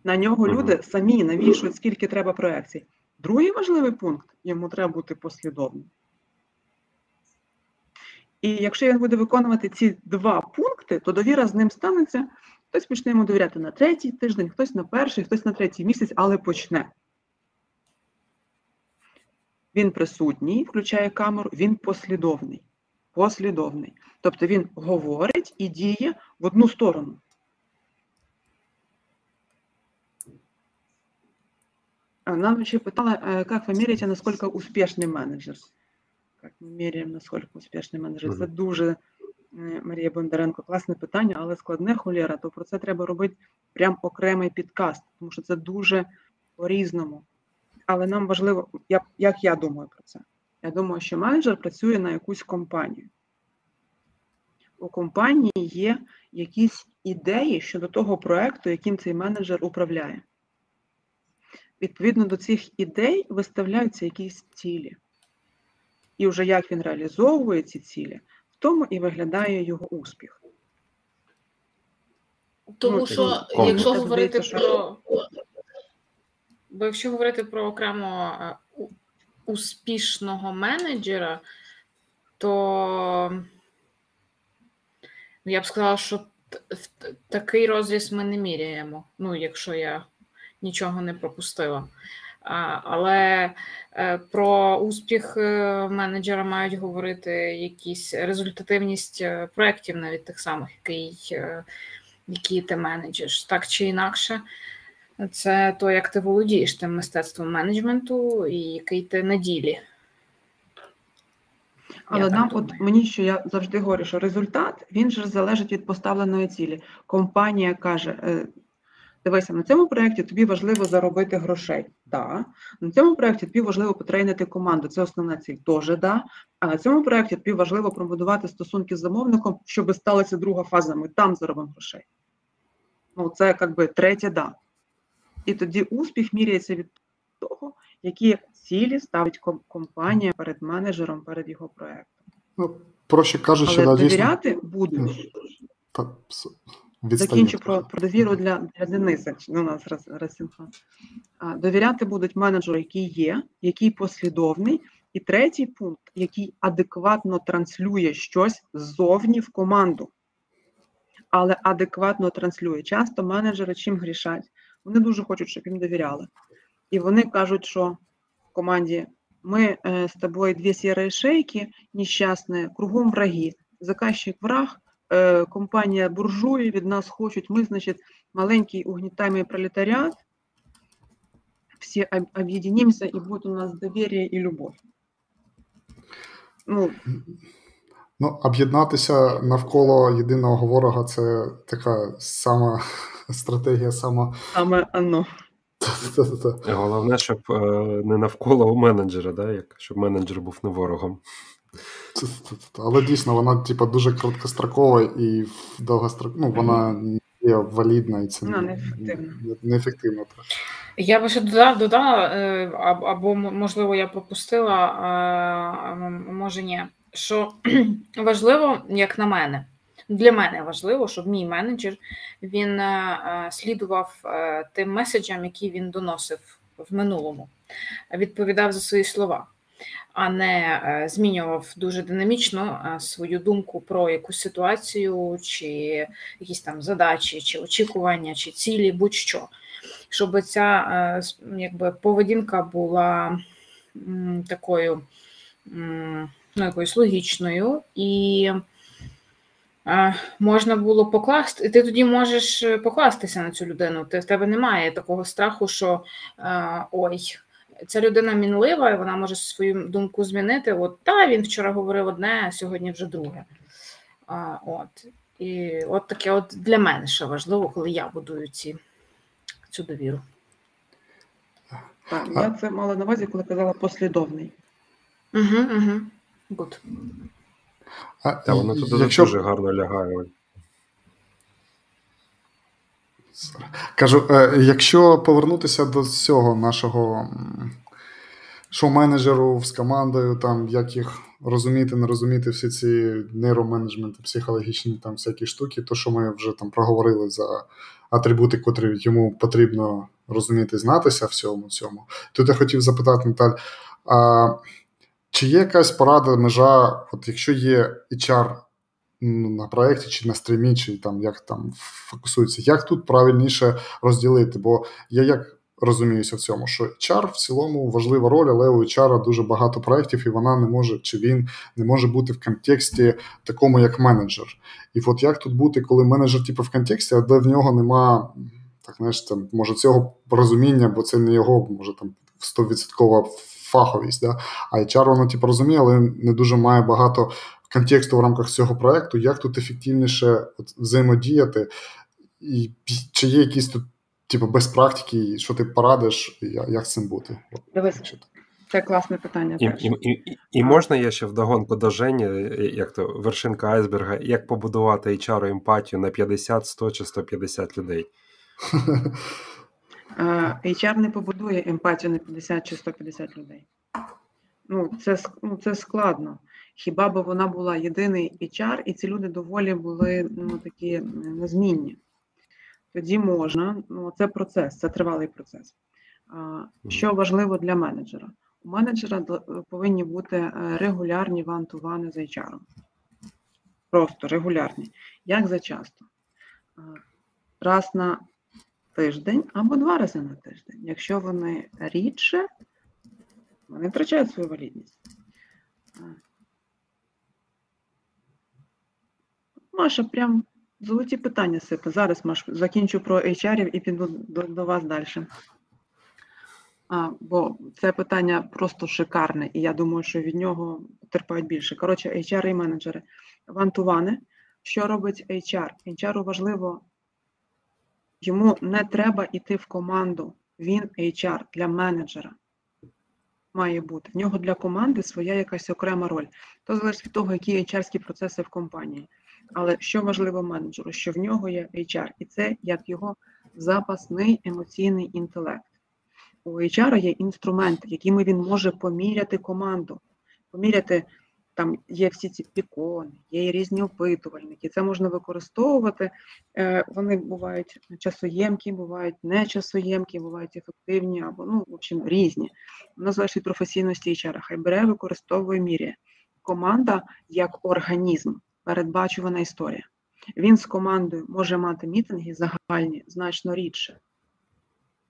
На нього люди самі навішують, скільки треба проекцій. Другий важливий пункт йому треба бути послідовним. І якщо він буде виконувати ці два пункти, то довіра з ним станеться. Хтось почне йому довіряти на третій тиждень, хтось на перший, хтось на третій місяць, але почне. Він присутній, включає камеру, він послідовний. Послідовний. Тобто він говорить і діє в одну сторону. Нам ще питали, як ви міряєте, наскільки успішний менеджер? Як ми міряємо, наскільки успішний менеджер? Це дуже, е, Марія Бондаренко, класне питання, але складне холєра, то про це треба робити прям окремий підкаст, тому що це дуже по-різному але нам важливо, як я думаю про це. Я думаю, що менеджер працює на якусь компанію. У компанії є якісь ідеї щодо того проєкту, яким цей менеджер управляє. Відповідно до цих ідей виставляються якісь цілі. І вже як він реалізовує ці цілі, в тому і виглядає його успіх. Тому ну, що, якщо говорити про Бо якщо говорити про окремо е, успішного менеджера, то ну, я б сказала, що такий розріз ми не міряємо, ну, якщо я нічого не пропустила. Але е, про успіх е, менеджера мають говорити якісь результативність проєктів, навіть тих самих, який, які ти менеджеш, так чи інакше. Це то, як ти володієш тим мистецтвом менеджменту і який ти на ділі. Але нам, от мені що я завжди говорю, що результат він же залежить від поставленої цілі. Компанія каже: «Е, дивися, на цьому проєкті тобі важливо заробити грошей. Да. На цьому проєкті тобі важливо потренити команду. Це основна ціль, теж да. А на цьому проєкті тобі важливо пробудувати стосунки з замовником, щоб сталася друга фаза. Ми там заробимо грошей. Ну, це якби третє да. І тоді успіх міряється від того, які цілі ставить компанія перед менеджером, перед його проектом. Ну, проще кажучи, Але да, довіряти дійсно... будуть. Так, Закінчу про, про довіру для для Дениса. Ну, у нас раз, раз Довіряти будуть менеджеру, який є, який послідовний. І третій пункт, який адекватно транслює щось ззовні в команду, але адекватно транслює. Часто менеджери чим грішать? Вони дуже хочуть, щоб їм довіряли. І вони кажуть, що в команді ми е, з тобою дві сірі шейки, нещасні, кругом враги. Заказчик враг, е, компанія буржуї від нас хочуть. Ми, значить, маленький угнітаємий пролетаріат, всі об'єднаємося і буде у нас довір'я і любов. Ну, Ну, об'єднатися навколо єдиного ворога це така сама *laughs* стратегія, сама. Саме оно. Головне, щоб е, не навколо менеджера, да? як щоб менеджер був не ворогом. Але дійсно, вона типу, дуже короткострокова і довгострокова. Ну, вона не є валідна і це ну, неефективно. неефективно. Я би ще додала, додала е, або, можливо, я пропустила, може ні що *clears throat* важливо, як на мене, для мене важливо, щоб мій менеджер він слідував тим меседжам, які він доносив в минулому, відповідав за свої слова а не е, змінював дуже динамічно е, свою думку про якусь ситуацію, чи якісь там задачі, чи очікування, чи цілі, будь-що. Щоб ця е, якби, поведінка була такою ну, якоюсь логічною і. Можна було покласти, і ти тоді можеш покластися на цю людину. Ти в тебе немає такого страху, що ой, ця людина мінлива, і вона може свою думку змінити. От та він вчора говорив одне, а сьогодні вже друге. А, От і от таке, от для мене ще важливо, коли я будую ці, цю довіру. Так, я це мала на увазі, коли казала послідовний. Угу, угу. Good. А, Та воно туди якщо... дуже гарно лягає. Кажу, е, якщо повернутися до цього нашого шоу-менеджеру з командою, там як їх розуміти, не розуміти всі ці нейроменеджменти, психологічні там всякі штуки, то що ми вже там проговорили за атрибути, котрі йому потрібно розуміти, знатися всьому цьому. Тут я хотів запитати, Наталь, а чи є якась порада межа, от якщо є HR на проєкті, чи на стрімі, чи там як там фокусується, як тут правильніше розділити? Бо я як розуміюся в цьому, що HR в цілому важлива роль, але у HR дуже багато проєктів, і вона не може, чи він не може бути в контексті такому, як менеджер. І от як тут бути, коли менеджер типу, в контексті, а де в нього нема так, знаєш, там, може цього розуміння, бо це не його, може там 100% фаховість. Да? А HR воно типу, розуміє, але не дуже має багато контексту в рамках цього проекту, як тут ефективніше от, взаємодіяти, і чи є якісь тут, типу, без практики, що ти порадиш, як з цим бути? Дивись, це класне питання. І і, і, і можна я ще вдогонку до Жені, як то вершинка айсберга, як побудувати HR емпатію на 50, 100 чи 150 людей? *laughs* HR не побудує емпатію на 50 чи 150 людей. Ну, Це ну, це складно. Хіба би вона була єдиний HR, і ці люди доволі були ну, такі незмінні. Тоді можна, ну це процес, це тривалий процес. Що важливо для менеджера? У менеджера повинні бути е, регулярні вантувани з HR. Просто регулярні. Як за часто? Раз на тиждень або два рази на тиждень. Якщо вони рідше, вони втрачають свою валідність. Маша, прям золоті питання сипе. Зараз Маш, закінчу про HR і піду до, до вас далі. А, Бо це питання просто шикарне, і я думаю, що від нього терпають більше. Коротше, HR і менеджери. Вантувани. Що робить HR? HR важливо, йому не треба йти в команду. Він HR для менеджера. Має бути. В нього для команди своя якась окрема роль. То залежить від того, які HR процеси в компанії. Але що важливо менеджеру, що в нього є HR, і це як його запасний емоційний інтелект. У HR є інструменти, якими він може поміряти команду, поміряти. Там є всі ці пікони, є різні опитувальники. Це можна використовувати. Е, вони бувають часоємкі, бувають нечасоємкі, бувають ефективні або ну, в общем, різні. Воно залежить від професійності HR. Хай бере, використовує міряє. Команда як організм передбачувана історія. Він з командою може мати мітинги загальні значно рідше,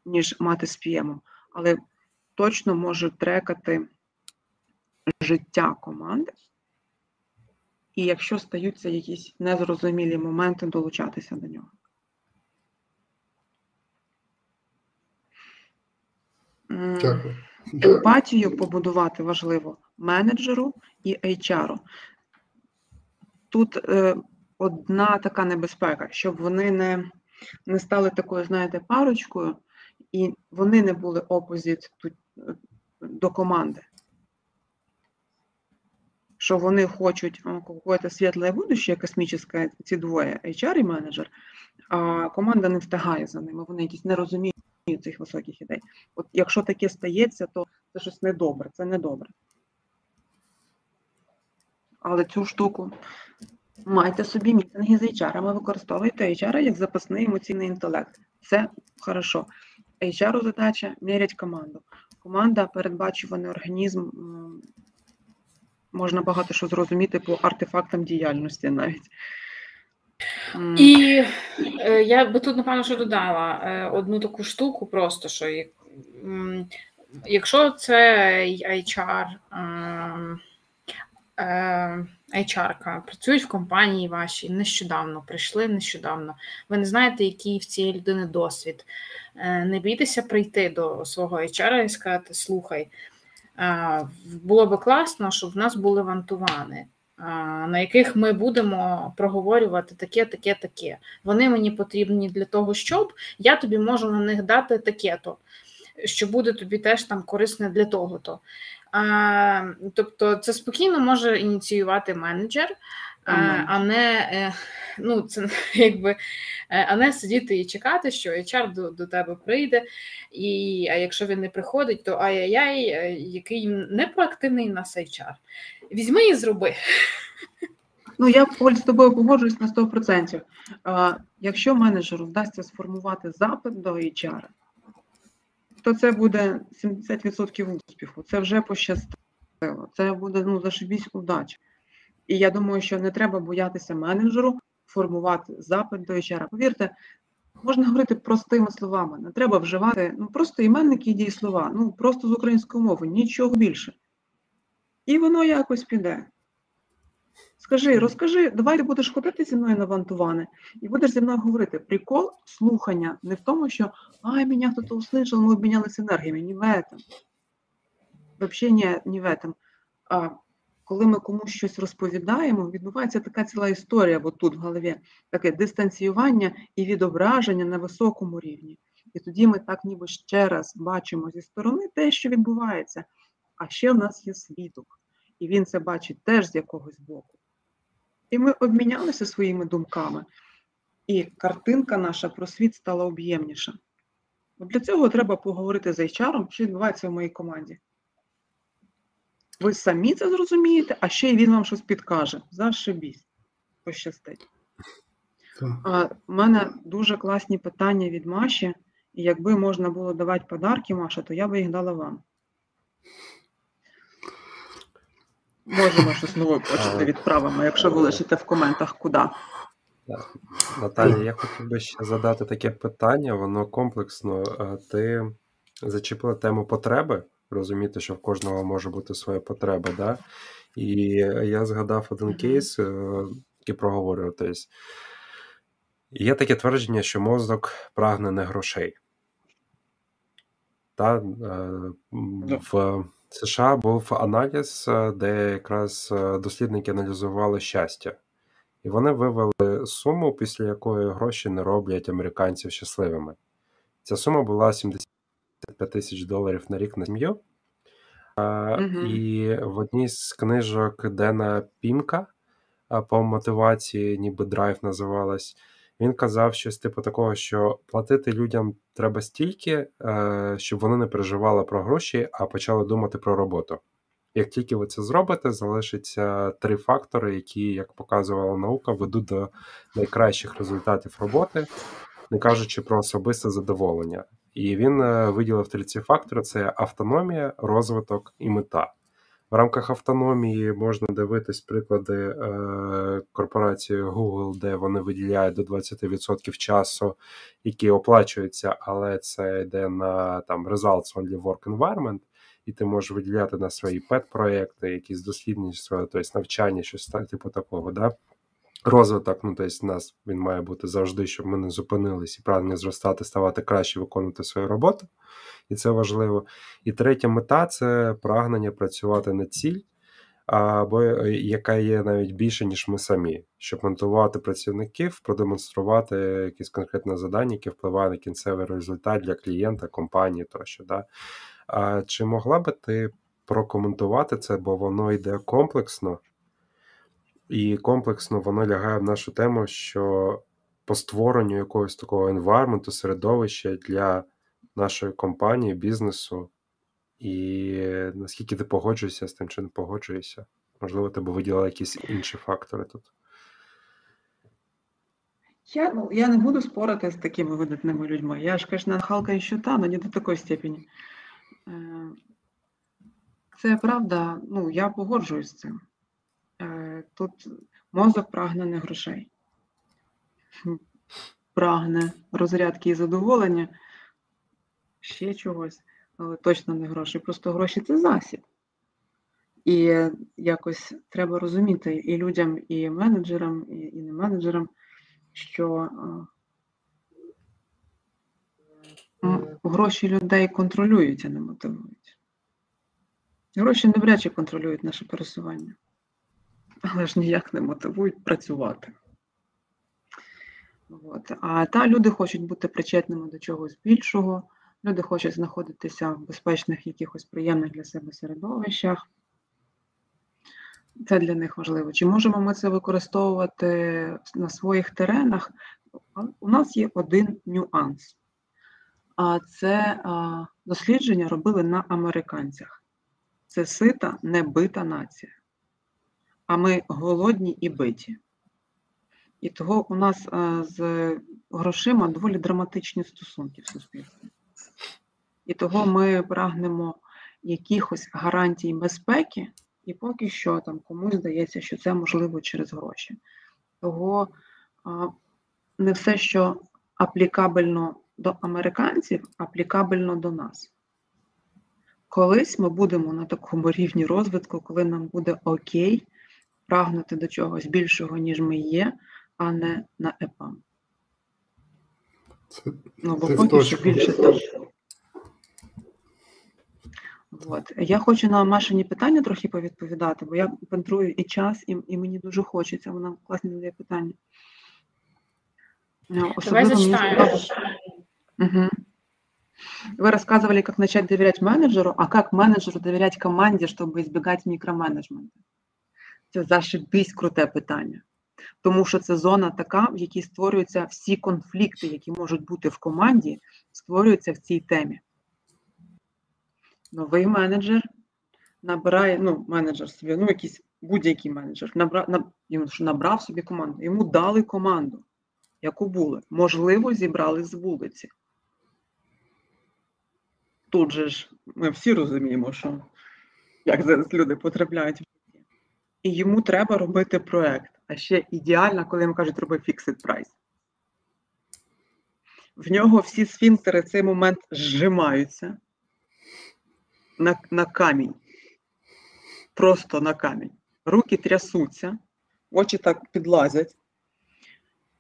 ніж мати з п'ємом, але точно може трекати життя команди. І якщо стаються якісь незрозумілі моменти, долучатися до нього. Дякую. Емпатію побудувати важливо менеджеру і HR тут е, одна така небезпека, щоб вони не не стали такою, знаєте, парочкою, і вони не були опозит е, до команди. Що вони хочуть какое-то світле будущее космічне, ці двоє HR і менеджер, а команда не встигає за ними, вони якісь не розуміють цих високих ідей. От якщо таке стається, то це щось недобре, це недобре. Але цю штуку Майте собі мітинги з HR, використовуйте HR як запасний емоційний інтелект. Це хорошо. HR задача мірять команду. Команда передбачуваний організм. Можна багато що зрозуміти по артефактам діяльності навіть. І е, я би тут, напевно, що додала е, одну таку штуку, просто що як, якщо це HR, е, HR-ка, працюють в компанії вашій нещодавно, прийшли нещодавно, ви не знаєте, який в цієї людини досвід. Не бійтеся прийти до свого HR і сказати: слухай, було би класно, щоб в нас були вантувани на яких ми будемо проговорювати таке, таке, таке. Вони мені потрібні для того, щоб я тобі можу на них дати таке-то, що буде тобі теж там корисне для того-то. Тобто, це спокійно може ініціювати менеджер, а, не е, ну, це *laughs* якби. Е, а не сидіти і чекати, що HR до до тебе прийде, і а якщо він не приходить, то ай-яй-яй, е, який не проактивний нас HR. Візьми і зроби. Ну, я Оль, з тобою погоджуюсь на 100%. А, Якщо менеджеру вдасться сформувати запит до HR, то це буде 70% успіху. Це вже пощастило. Це буде ну, зашибісь удача. І я думаю, що не треба боятися менеджеру формувати запит до HR. Повірте, можна говорити простими словами. Не треба вживати ну, просто іменники і дієслова, ну просто з української мови, нічого більше. І воно якось піде. Скажи, розкажи, давай ти будеш ходити зі мною на вантувани, і будеш зі мною говорити. Прикол слухання не в тому, що ай, мене хтось услышав, ми обмінялися енергіями. Ні в этом. Взагалі не, не в этом. А коли ми комусь щось розповідаємо, відбувається така ціла історія, бо тут в голові таке дистанціювання і відображення на високому рівні. І тоді ми так ніби ще раз бачимо зі сторони те, що відбувається. А ще в нас є свідок, і він це бачить теж з якогось боку. І ми обмінялися своїми думками, і картинка наша про світ стала об'ємніша. Для цього треба поговорити з HR, що відбувається в моїй команді. Ви самі це зрозумієте, а ще й він вам щось підкаже. Зашибісь. Пощастить. А, У мене дуже класні питання від Маші, і якби можна було давати подарки, Маша, то я би їх дала вам. Можемо щось нове почати відправимо, якщо ви лишите в коментах куди. Наталія, я хотів би ще задати таке питання, воно комплексно. Ти зачепила тему потреби розуміти, що в кожного може бути своя потреба. Да? І я згадав один кейс, е, який проговорював. Є таке твердження, що мозок прагне не грошей. Та, е, В США був аналіз, е, де якраз дослідники аналізували щастя. І вони вивели суму, після якої гроші не роблять американців щасливими. Ця сума була 75 тисяч доларів на рік на сім'ю. Угу. І в одній з книжок Дена Пімка по мотивації, ніби драйв називалась, він казав щось типу такого, що платити людям треба стільки, е, щоб вони не переживали про гроші, а почали думати про роботу. Як тільки ви це зробите, залишиться три фактори, які, як показувала наука, ведуть до найкращих результатів роботи, не кажучи про особисте задоволення. І він е, виділив три ці фактори: це автономія, розвиток і мета. В рамках автономії можна дивитись приклади е, корпорації Google, де вони виділяють до 20% часу, які оплачуються, але це йде на там results only work environment, і ти можеш виділяти на свої пет-проекти, якісь дослідництва, тобто навчання, щось типу такого. Да? Розвиток, ну тобто нас він має бути завжди, щоб ми не зупинились і прагнення зростати, ставати краще, виконувати свою роботу, і це важливо. І третя мета це прагнення працювати на ціль, або е, яка є навіть більше, ніж ми самі, щоб мотивувати працівників, продемонструвати якесь конкретне завдання, яке впливає на кінцевий результат для клієнта, компанії тощо. Да? А Чи могла би ти прокоментувати це, бо воно йде комплексно? І комплексно воно лягає в нашу тему, що по створенню якогось такого енвайрменту, середовища для нашої компанії, бізнесу, і наскільки ти погоджуєшся з тим, чи не погоджуєшся? Можливо, тебе виділили якісь інші фактори тут. Я ну, я не буду спорити з такими видатними людьми. Я ж, конечно, халка ще та, але не до такої степені. Е, це правда, ну, я погоджуюсь з цим. Е, тут мозок прагне не грошей, прагне розрядки і задоволення, ще чогось, але точно не гроші. Просто гроші це засіб. І якось треба розуміти і людям, і менеджерам, і, не менеджерам, що е, гроші людей контролюють, а не мотивують. Гроші навряд чи контролюють наше пересування, але ж ніяк не мотивують працювати. От. А та люди хочуть бути причетними до чогось більшого, люди хочуть знаходитися в безпечних, якихось приємних для себе середовищах. Це для них важливо. Чи можемо ми це використовувати на своїх теренах? У нас є один нюанс. А це дослідження робили на американцях. Це сита, не бита нація. А ми голодні і биті. І того у нас з грошима доволі драматичні стосунки в суспільстві. І того ми прагнемо якихось гарантій безпеки. І поки що там комусь здається, що це можливо через гроші. Того не все, що аплікабельно до американців, аплікабельно до нас. Колись ми будемо на такому рівні розвитку, коли нам буде окей прагнути до чогось більшого, ніж ми є, а не на ЕПАМ. Це, ну, бо поки що більше там. От. Я хочу на Машині питання трохи повідповідати, бо я пентрую і час, і і мені дуже хочеться. Вона класні задає питання. Е, особливо Давай зачитаем. Угу. Вы рассказывали, как начать доверять менеджеру, а как менеджеру доверять команді, щоб избегать мікроменеджменту. Це зашибісь круте питання. Тому що це зона така, в якій створюються всі конфлікти, які можуть бути в команді, створюються в цій темі новий менеджер набирає, ну, менеджер собі, ну, якийсь будь-який менеджер, набрав, наб, набрав собі команду. Йому дали команду, яку були. Можливо, зібрали з вулиці. Тут же ж ми всі розуміємо, що як зараз люди потрапляють. І йому треба робити проект. А ще ідеально, коли йому кажуть, роби fixed price. В нього всі сфінктери цей момент зжимаються на, на камінь. Просто на камінь. Руки трясуться, очі так підлазять.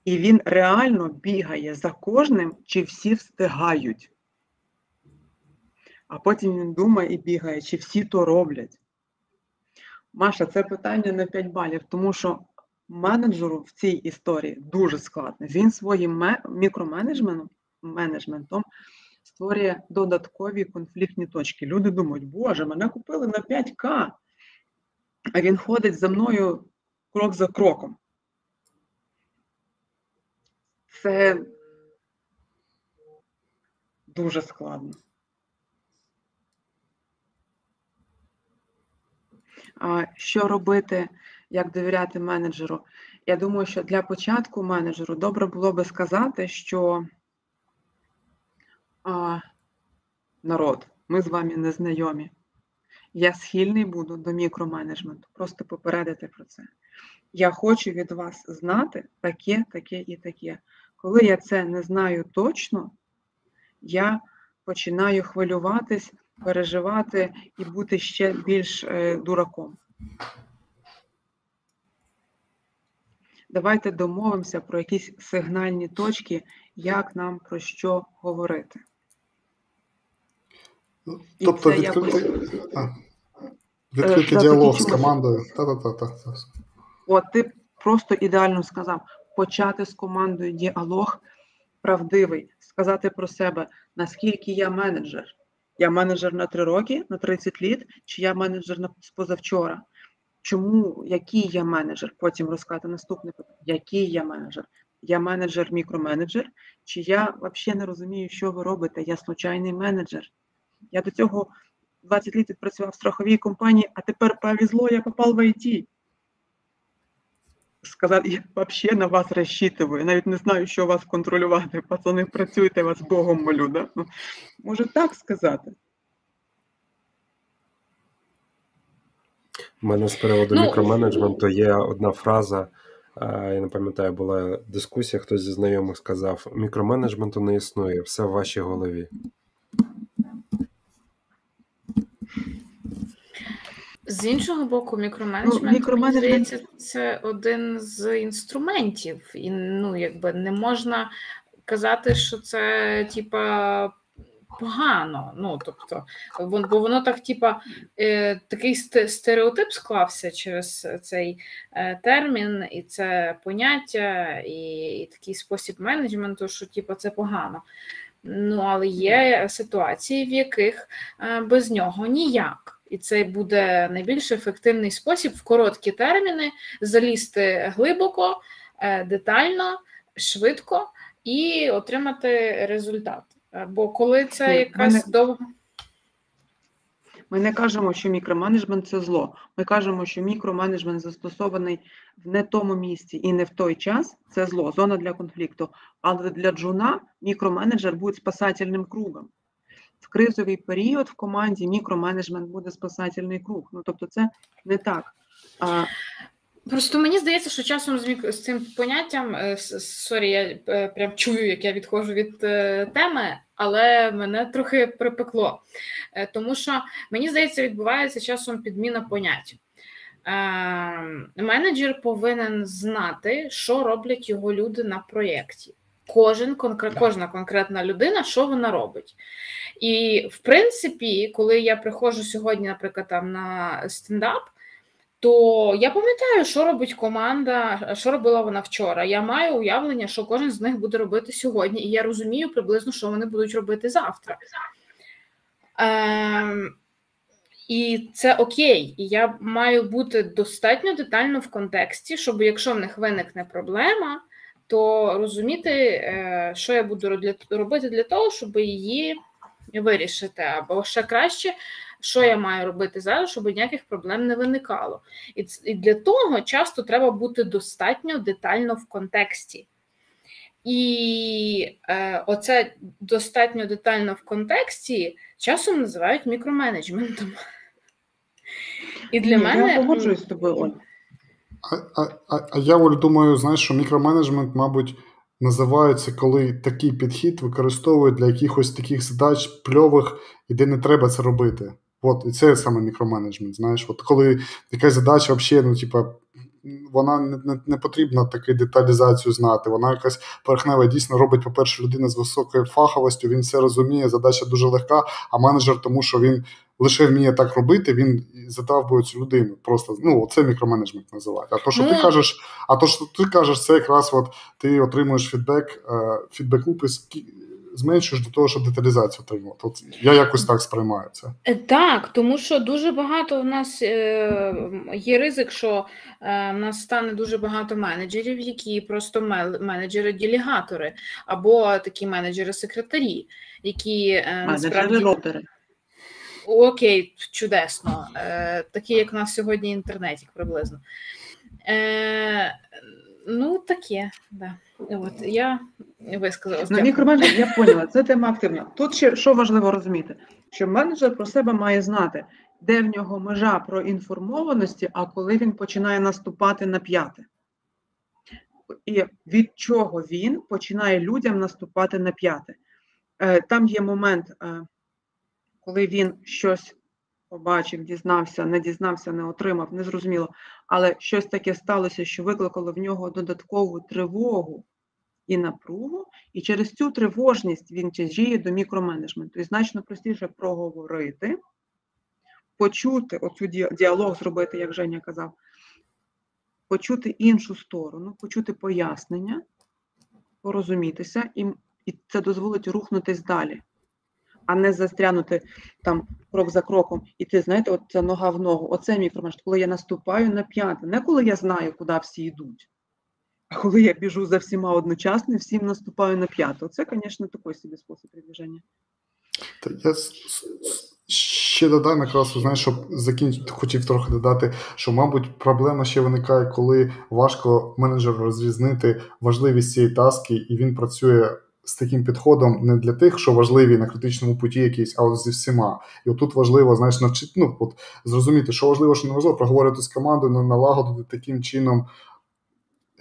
І він реально бігає за кожним, чи всі встигають. А потім він думає і бігає, чи всі то роблять. Маша, це питання на 5 балів, тому що менеджеру в цій історії дуже складно. Він своїм мікроменеджментом менеджментом створює додаткові конфліктні точки. Люди думають, Боже, мене купили на 5К, а він ходить за мною крок за кроком. Це дуже складно. А Що робити, як довіряти менеджеру? Я думаю, що для початку менеджеру добре було би сказати, що а, народ, ми з вами не знайомі. Я схильний буду до мікроменеджменту, просто попередити про це. Я хочу від вас знати таке, таке і таке. Коли я це не знаю точно, я починаю хвилюватись, переживати і бути ще більш е, дураком. Давайте домовимося про якісь сигнальні точки, як нам про що говорити. Тобто відкрити відкрити діалог з командою. Та-та-та. От ти просто ідеально сказав: почати з командою діалог правдивий, сказати про себе, наскільки я менеджер. Я менеджер на 3 роки, на 30 літ, чи я менеджер на позавчора. Чому, який я менеджер? Потім розказати наступне питання, який я менеджер? Я менеджер, мікроменеджер, чи я взагалі не розумію, що ви робите? Я случайний менеджер. Я до цього 20 літ відпрацював в страховій компанії, а тепер повезло, я попав в ІТ. Сказати, я взагалі на вас розчитую, навіть не знаю, що вас контролювати. Пацани, працюйте вас Богом молю. Да? Ну, Може так сказати. У мене з приводу Ну, мікроменеджменту є одна фраза. е, Я не пам'ятаю, була дискусія, хтось зі знайомих сказав: мікроменеджменту не існує, все в вашій голові. З іншого боку, мікроменеджмент, Ну, мікроменеджмент- мені здається, це один з інструментів. І ну, якби не можна казати, що це типа погано. Ну, тобто, бо воно так, типа, е, такий стереотип склався через цей е, термін, і це поняття, і, і такий спосіб менеджменту, що типа це погано. Ну, але є ситуації, в яких е, без нього ніяк. І це буде найбільш ефективний спосіб в короткі терміни залізти глибоко, е, детально, швидко і отримати результат. Бо коли це Ні, якась мене- довга. Ми не кажемо, що мікроменеджмент це зло. Ми кажемо, що мікроменеджмент застосований в не тому місці і не в той час це зло, зона для конфлікту. Але для джуна мікроменеджер буде спасательним кругом. В кризовий період в команді мікроменеджмент буде спасательний круг. Ну тобто, це не так. А, Просто мені здається, що часом з, цим поняттям е, sorry, я е, прям чую, як я відходжу від е, теми, але мене трохи припекло. Тому що мені здається, відбувається часом підміна понять. Менеджер повинен знати, що роблять його люди на проєкті. Кожен конкрет, кожна конкретна людина, що вона робить. І в принципі, коли я приходжу сьогодні, наприклад, там на стендап, то я пам'ятаю, що робить команда, що робила вона вчора. Я маю уявлення, що кожен з них буде робити сьогодні, і я розумію приблизно, що вони будуть робити завтра. Ем, і це окей. І я маю бути достатньо детально в контексті, щоб якщо в них виникне проблема, то розуміти, е, що я буду робити для того, щоб її вирішити. Або ще краще, що я маю робити зараз, щоб ніяких проблем не виникало. І, і для того часто треба бути достатньо детально в контексті. І е, оце достатньо детально в контексті часом називають мікроменеджментом. І для ні, мене я погоджуюсь з тобою, Оль. А, а, а, я Оль, думаю, знаєш, що мікроменеджмент, мабуть, називається, коли такий підхід використовують для якихось таких задач пльових, і де не треба це робити. От, і це саме мікроменеджмент. Знаєш, от коли якась задача взагалі, ну, типа, вона не, не, не потрібно таку деталізацію знати. Вона якась поверхнева дійсно робить, по-перше, людина з високою фаховістю, він все розуміє, задача дуже легка, а менеджер, тому що він лише вміє так робити, він задав би цю людину. Просто ну, це мікроменеджмент називають. А то, що ти Ну, кажеш, а то, що ти кажеш, це якраз от ти отримуєш фідбек, е, фідбек лупи скі- зменшуєш до того, щоб деталізацію отримувати. От я якось так сприймаю це. Е, Так, тому що дуже багато в нас е, є ризик, що е, в нас стане дуже багато менеджерів, які просто мел- менеджери-делегатори, або такі менеджери-секретарі, які е, насправді ротери. окей, чудесно, е, такі, як у нас сьогодні інтернетік приблизно. Ну, таке, да. От я висказала. Ну, мікроменеджер, я поняла, це тема активна. Тут ще що важливо розуміти, що менеджер про себе має знати, де в нього межа про інформованості, а коли він починає наступати на п'яте. І від чого він починає людям наступати на п'яте. Е, Там є момент, е, коли він щось побачив, дізнався, не дізнався, не отримав, не зрозуміло, але щось таке сталося, що викликало в нього додаткову тривогу і напругу, і через цю тривожність він тяжіє до мікроменеджменту. І значно простіше проговорити, почути оцю ді- діалог зробити, як Женя казав, почути іншу сторону, почути пояснення, порозумітися, і, і це дозволить рухнутись далі, а не застрянути там крок за кроком. І ти знаєте, от це нога в ногу. Оце мікроменеджмент, коли я наступаю на п'яте, не коли я знаю, куди всі йдуть. А коли я біжу за всіма одночасно, і всім наступаю на п'яту. Це, звісно, такий собі спосіб передвіження. Та я Ще додаємо якраз, знаєш, щоб закінчити, хотів трохи додати, що, мабуть, проблема ще виникає, коли важко менеджеру розрізнити важливість цієї таски, і він працює з таким підходом не для тих, що важливі на критичному путі якісь, а от зі всіма. І отут важливо, знаєш, навчити, ну, от зрозуміти, що важливо, що не важливо, проговорити з командою, налагодити таким чином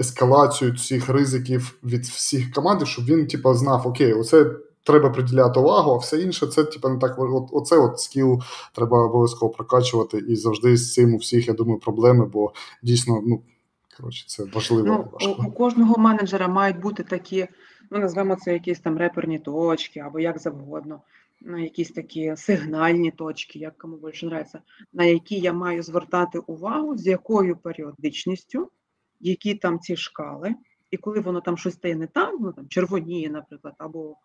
ескалацію цих ризиків від всіх команд, щоб він, типу, знав, окей, оце треба приділяти увагу, а все інше це типу, не так от, оце от скіл треба обов'язково прокачувати. І завжди з цим у всіх, я думаю, проблеми, бо дійсно, ну коротше, це важливо. Ну, важко. У, у кожного менеджера мають бути такі, ну назвемо це якісь там реперні точки або як завгодно. На якісь такі сигнальні точки, як кому більше нравиться, на які я маю звертати увагу, з якою періодичністю, які там ці шкали, і коли воно там щось стає не так, ну там червоніє, наприклад, або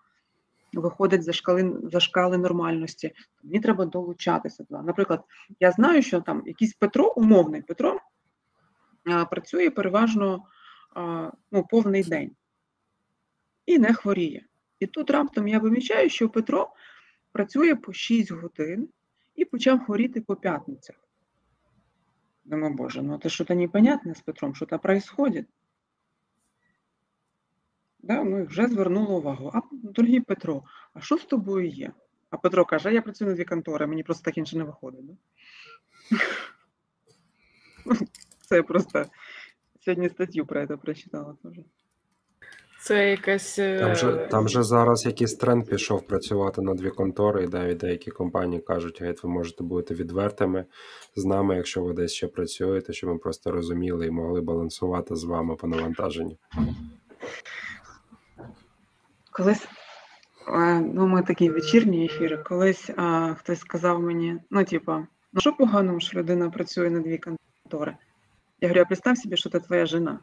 виходить за шкали за шкали нормальності, мені треба долучатися. Наприклад, я знаю, що там якийсь Петро, умовний Петро, працює переважно ну, повний день і не хворіє. І тут раптом я помічаю, що Петро працює по 6 годин і почав хворіти по п'ятницях. Думаю, боже, ну це щось непонятне з Петром, що там происходит. Да, Ми вже звернули увагу. А дорогий Петро, а що з тобою є? А Петро каже, я працюю на дві контори, мені просто так інше не виходить. Да? Це просто сьогодні статтю про це прочитала теж. Це якась. Там же там же зараз якийсь тренд пішов працювати на дві контори, і навіть деякі компанії кажуть, геть, ви можете бути відвертими з нами, якщо ви десь ще працюєте, щоб ми просто розуміли і могли балансувати з вами по навантаженню. Колись ну, ми такі вечірні ефіри, колись а, хтось сказав мені: ну, типа, ну що поганого, що людина працює на дві контори? Я говорю, а представь себе, що це твоя жена.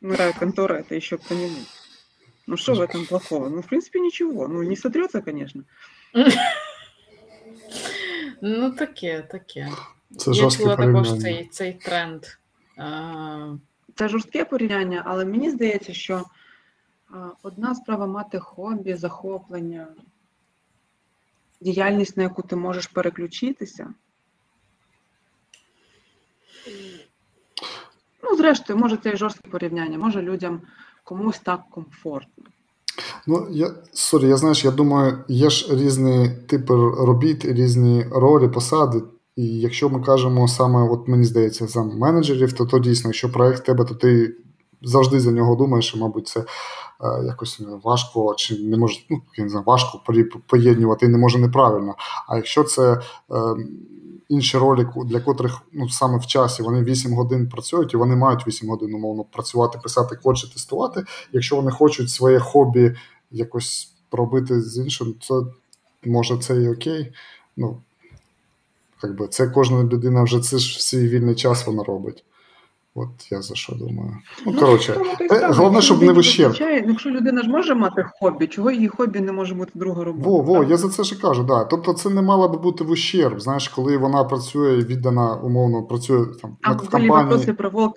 Ну, рая контора, это еще кто-нибудь. Ну, что в этом плохого? Ну, в принципе, ничего. Ну, не сотрется, конечно. Ну, таке, таке. Це Я чула також цей цей тренд. Це жорстке порівняння, але мені здається, що одна справа мати хобі, захоплення, діяльність, на яку ти можеш переключитися. Ну, зрештою, може, це і жорстке порівняння, може людям комусь так комфортно. Ну, я sorry, я знаєш, я думаю, є ж різні типи робіт, різні ролі, посади. І якщо ми кажемо саме, от мені здається, за менеджерів, то то дійсно, якщо проект тебе, то ти завжди за нього думаєш, і, мабуть, це е, якось важко чи не може, ну, я не знаю, важко поєднувати не може неправильно. А якщо це. Е, інші ролі, для котрих ну, саме в часі вони 8 годин працюють, і вони мають 8 годин умовно працювати, писати код чи тестувати. Якщо вони хочуть своє хобі якось робити з іншим, це може це і окей. Ну, якби Це кожна людина вже це ж свій вільний час вона робить. От я за що думаю. Ну, ну коротше, е, головне, щоб не вищер. Якщо людина ж може мати хобі, чого її хобі не може бути друга робота? Во, во, я за це ж кажу, да. Тобто це не мало би бути в ущерб, знаєш, коли вона працює віддана, умовно, працює там а, в компанії. А про work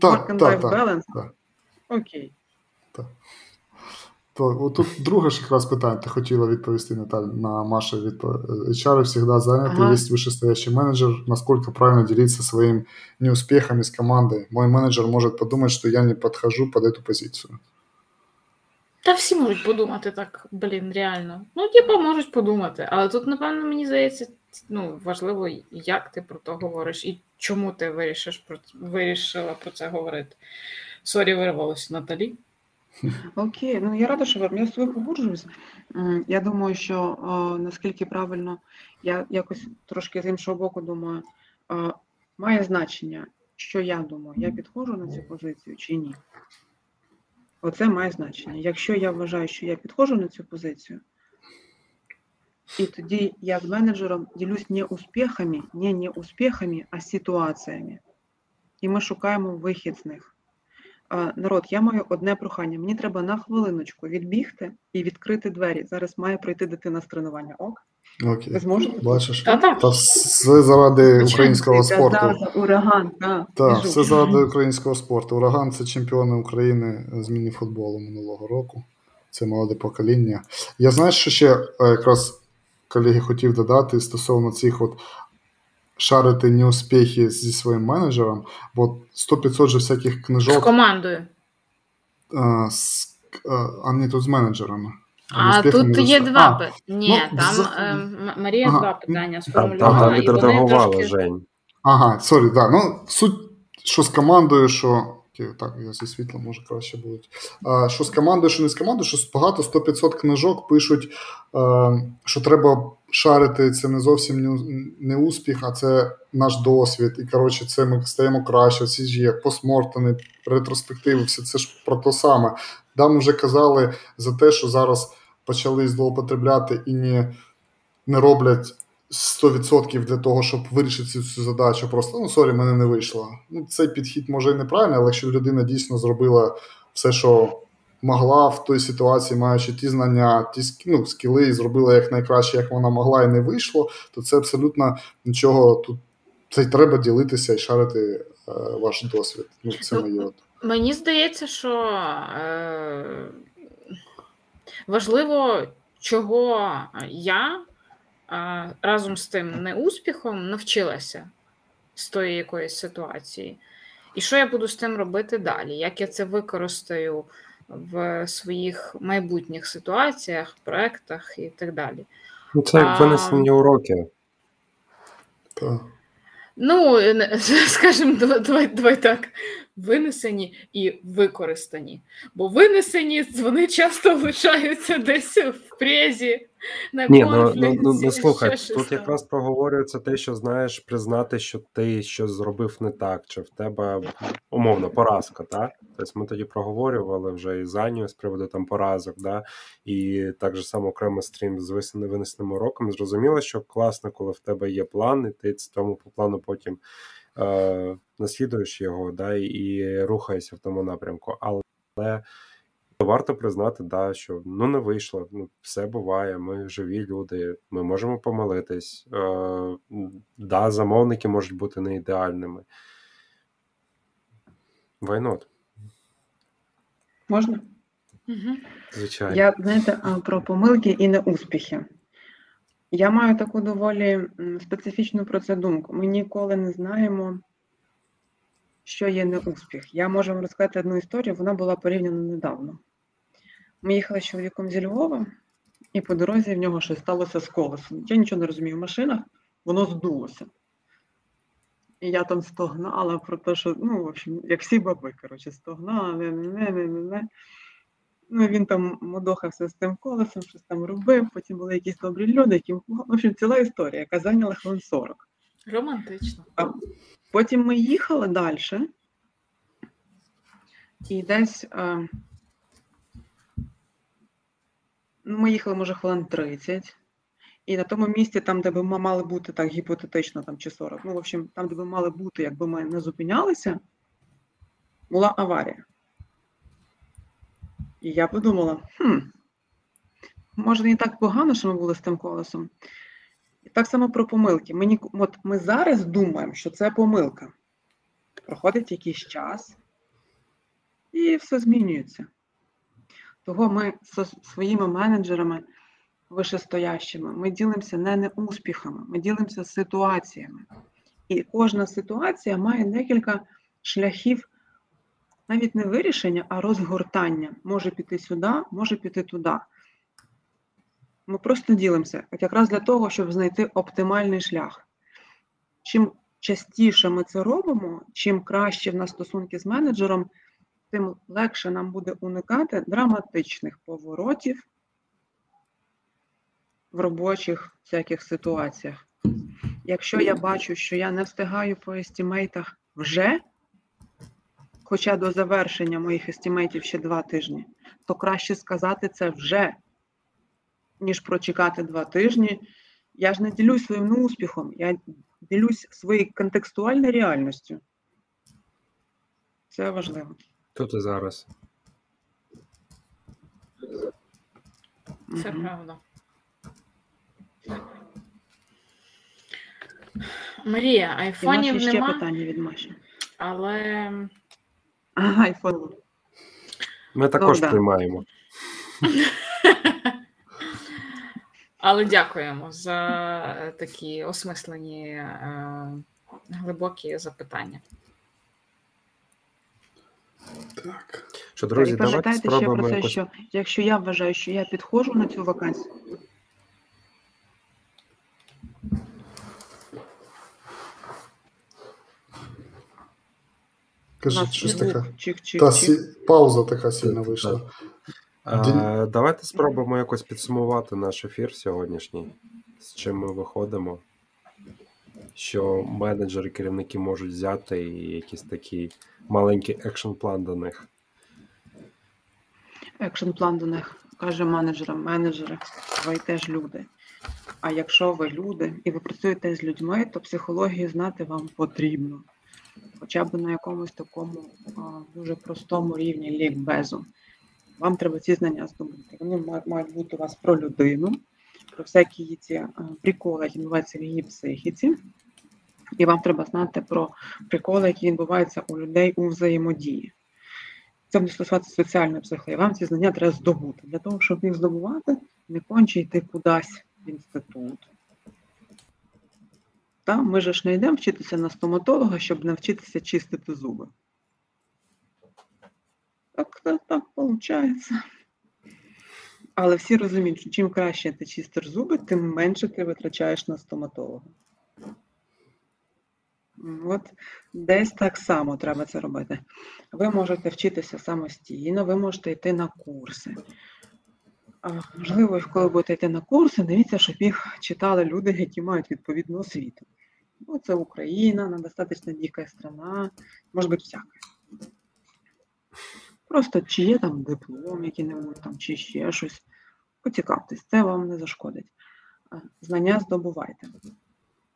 and life balance? Окей. Так. То тут друге ж якраз питання, ти хотіла відповісти Наталь, на Маша відповідь. HR всегда заняты, ага. есть вышестоящий менеджер. Насколько правильно делиться своими неуспехами с командой? Мой менеджер может подумать, что я не подхожу под эту позицию. Та всі можуть подумати так, блін, реально. Ну, типа, можуть подумати. Але тут, напевно, мені здається, ну, важливо, як ти про то говориш і чому ти вирішиш про вирішила про це говорити. Сорі, вирвалося Наталі. Okay, ну я рада, що вам я з тобою погоджуюсь. Я думаю, що о, наскільки правильно, я якось трошки з іншого боку думаю, о, має значення, що я думаю, я підходжу на цю позицію чи ні. Оце має значення. Якщо я вважаю, що я підходжу на цю позицію, і тоді я з менеджером ділюсь не успіхами, не не успіхами, а ситуаціями. І ми шукаємо вихід з них народ, я маю одне прохання. Мені треба на хвилиночку відбігти і відкрити двері. Зараз має пройти дитина з тренування. Ок? Окей. Ви зможете? Бачиш? Та, Та все заради українського спорту. Ураган, так. Так, все заради українського спорту. Ураган це чемпіони України з міні-футболу минулого року. це молоде покоління. Я знаю, що ще е, якраз колеги хотів додати стосовно цих от share ити неуспіхи зі своїм менеджером, бо 100-500 же всяких книжок. З командою. А, з, а не тут з менеджерами. А тут є два питання. Ні, ну, там з... е, Марія ага. два питання сформулювала. Там відредагувала трошки... Жень. Ага, sorry, да. Ну, суть, що з командою, що. Так, я зі світлом може краще будуть. А, Що з командою, що не з командою, що багато 100-500 книжок пишуть, а, що треба share ити це не зовсім не, успіх, а це наш досвід. І коротше, це ми стаємо краще. Всі ж є postmortem и, ретроспективи, все це ж про те саме. Да, вже казали за те, що зараз почали злоупотребляти і не, не роблять. 100% для того, щоб вирішити цю задачу, просто ну sorry, мене не вийшло. Ну, Цей підхід може і неправильний, але якщо людина дійсно зробила все, що могла в той ситуації, маючи ті знання, ті ну, скіли, і зробила як найкраще, як вона могла, і не вийшло, то це абсолютно нічого тут це й треба ділитися і шарити е, ваш досвід. Ну, це ну, моє. Мені здається, що е, важливо, чого я е, разом з тим неуспіхом навчилася з тої якоїсь ситуації. І що я буду з тим робити далі? Як я це використаю в своїх майбутніх ситуаціях, проектах і так далі. Ну, Це як винесені уроки. Так. Ну, *laughs* скажімо, давай, давай так винесені і використані. Бо винесені вони часто *laughs* лишаються десь в презі. *laughs* Ні, ну, ну, ну, *laughs* ну слухай, тут якраз проговорюється те, що знаєш, признати, що ти щось зробив не так, чи в тебе умовно поразка, так? Тобто ми тоді проговорювали вже і Заню з приводу там поразок, да? і так же само окремо стрім з винесеним уроком. Зрозуміло, що класно, коли в тебе є план, і ти цьому по плану потім е, наслідуєш його да, і рухаєшся в тому напрямку. Але варто признати, да, що ну не вийшло. Ну, Все буває, ми живі люди, ми можемо помилитись. Е, да, Замовники можуть бути не ідеальними. Why not. Можна? Угу. Звичайно. Я знаєте, про помилки і неуспіхи. Я маю таку доволі специфічну про це думку. Ми ніколи не знаємо, що є неуспіх. Я можу вам розказати одну історію, вона була порівняно недавно. Ми їхали з чоловіком зі Львова, і по дорозі в нього щось сталося з колесом. Я нічого не розумію в машинах, воно здулося. І я там стогнала про те, що, ну, в общем, як всі баби, коротше, стогнала, не, не, не, не, не. Ну, він там модохався з тим колесом, щось там робив, потім були якісь добрі люди, які, в общем, ціла історія, яка зайняла хвилин 40. Романтично. А Потім ми їхали далі, і десь а, ну, ми їхали, може, хвилин 30. І на тому місці, там, де би ми мали бути так гіпотетично, там чи 40, ну, в общем, там, де би мали бути, якби ми не зупинялися, була аварія. І я подумала, хм, може, не так погано, що ми були з тим колесом. І так само про помилки. Ми, от ми зараз думаємо, що це помилка. Проходить якийсь час, і все змінюється. Того ми зі своїми менеджерами вищестоящими, ми ділимося не неуспіхами, ми ділимося ситуаціями. І кожна ситуація має декілька шляхів навіть не вирішення, а розгортання. Може піти сюди, може піти туди. Ми просто ділимося, якраз для того, щоб знайти оптимальний шлях. Чим частіше ми це робимо, чим краще в нас стосунки з менеджером, тим легше нам буде уникати драматичних поворотів в робочих всяких ситуаціях. Якщо я бачу, що я не встигаю по естімейтах вже, хоча до завершення моїх естімейтів ще два тижні, то краще сказати це вже, ніж прочекати два тижні. Я ж не ділюсь своїм успіхом, я ділюсь своєю контекстуальною реальністю. Це важливо. Тут і зараз. Це правда. Марія, айфонів ще нема. питання від Маші. Але Ага, айфон. Ми також ну, приймаємо. *laughs* Але дякуємо за такі осмислені е, глибокі запитання. Так. Що, друзі, і давайте ще про те, якось... що якщо я вважаю, що я підходжу на цю вакансію, нас щось таке. Та сі... пауза така сильна вийшла. А, давайте спробуємо якось підсумувати наш ефір сьогоднішній, з чим ми виходимо. Що менеджери, керівники можуть взяти і якийсь такий маленький action plan до них. Action plan до них каже менеджерам, менеджери, ви теж люди. А якщо ви люди і ви працюєте з людьми, то психологію знати вам потрібно. Хоча б на якомусь такому а, дуже простому рівні лікбезу. Вам треба ці знання здобути. Вони мають бути у вас про людину, про всякі ці приколи, які в її психіці. І вам треба знати про приколи, які відбуваються у людей у взаємодії. Це буде стосуватися соціальної психології. Вам ці знання треба здобути. Для того, щоб їх здобувати, не конче йти кудись в інститут. Та ми ж не йдемо вчитися на стоматолога, щоб навчитися чистити зуби. Так, так, так виходить. Але всі розуміють, що чим краще ти чистиш зуби, тим менше ти витрачаєш на стоматолога. От десь так само треба це робити. Ви можете вчитися самостійно, ви можете йти на курси. Можливо, коли будете йти на курси, дивіться, щоб їх читали люди, які мають відповідну освіту. Ну, це Україна, вона достатньо дика страна, може бути всяке. Просто чи є там диплом, який-небудь там, чи ще щось. Поцікавтесь, це вам не зашкодить. Знання здобувайте.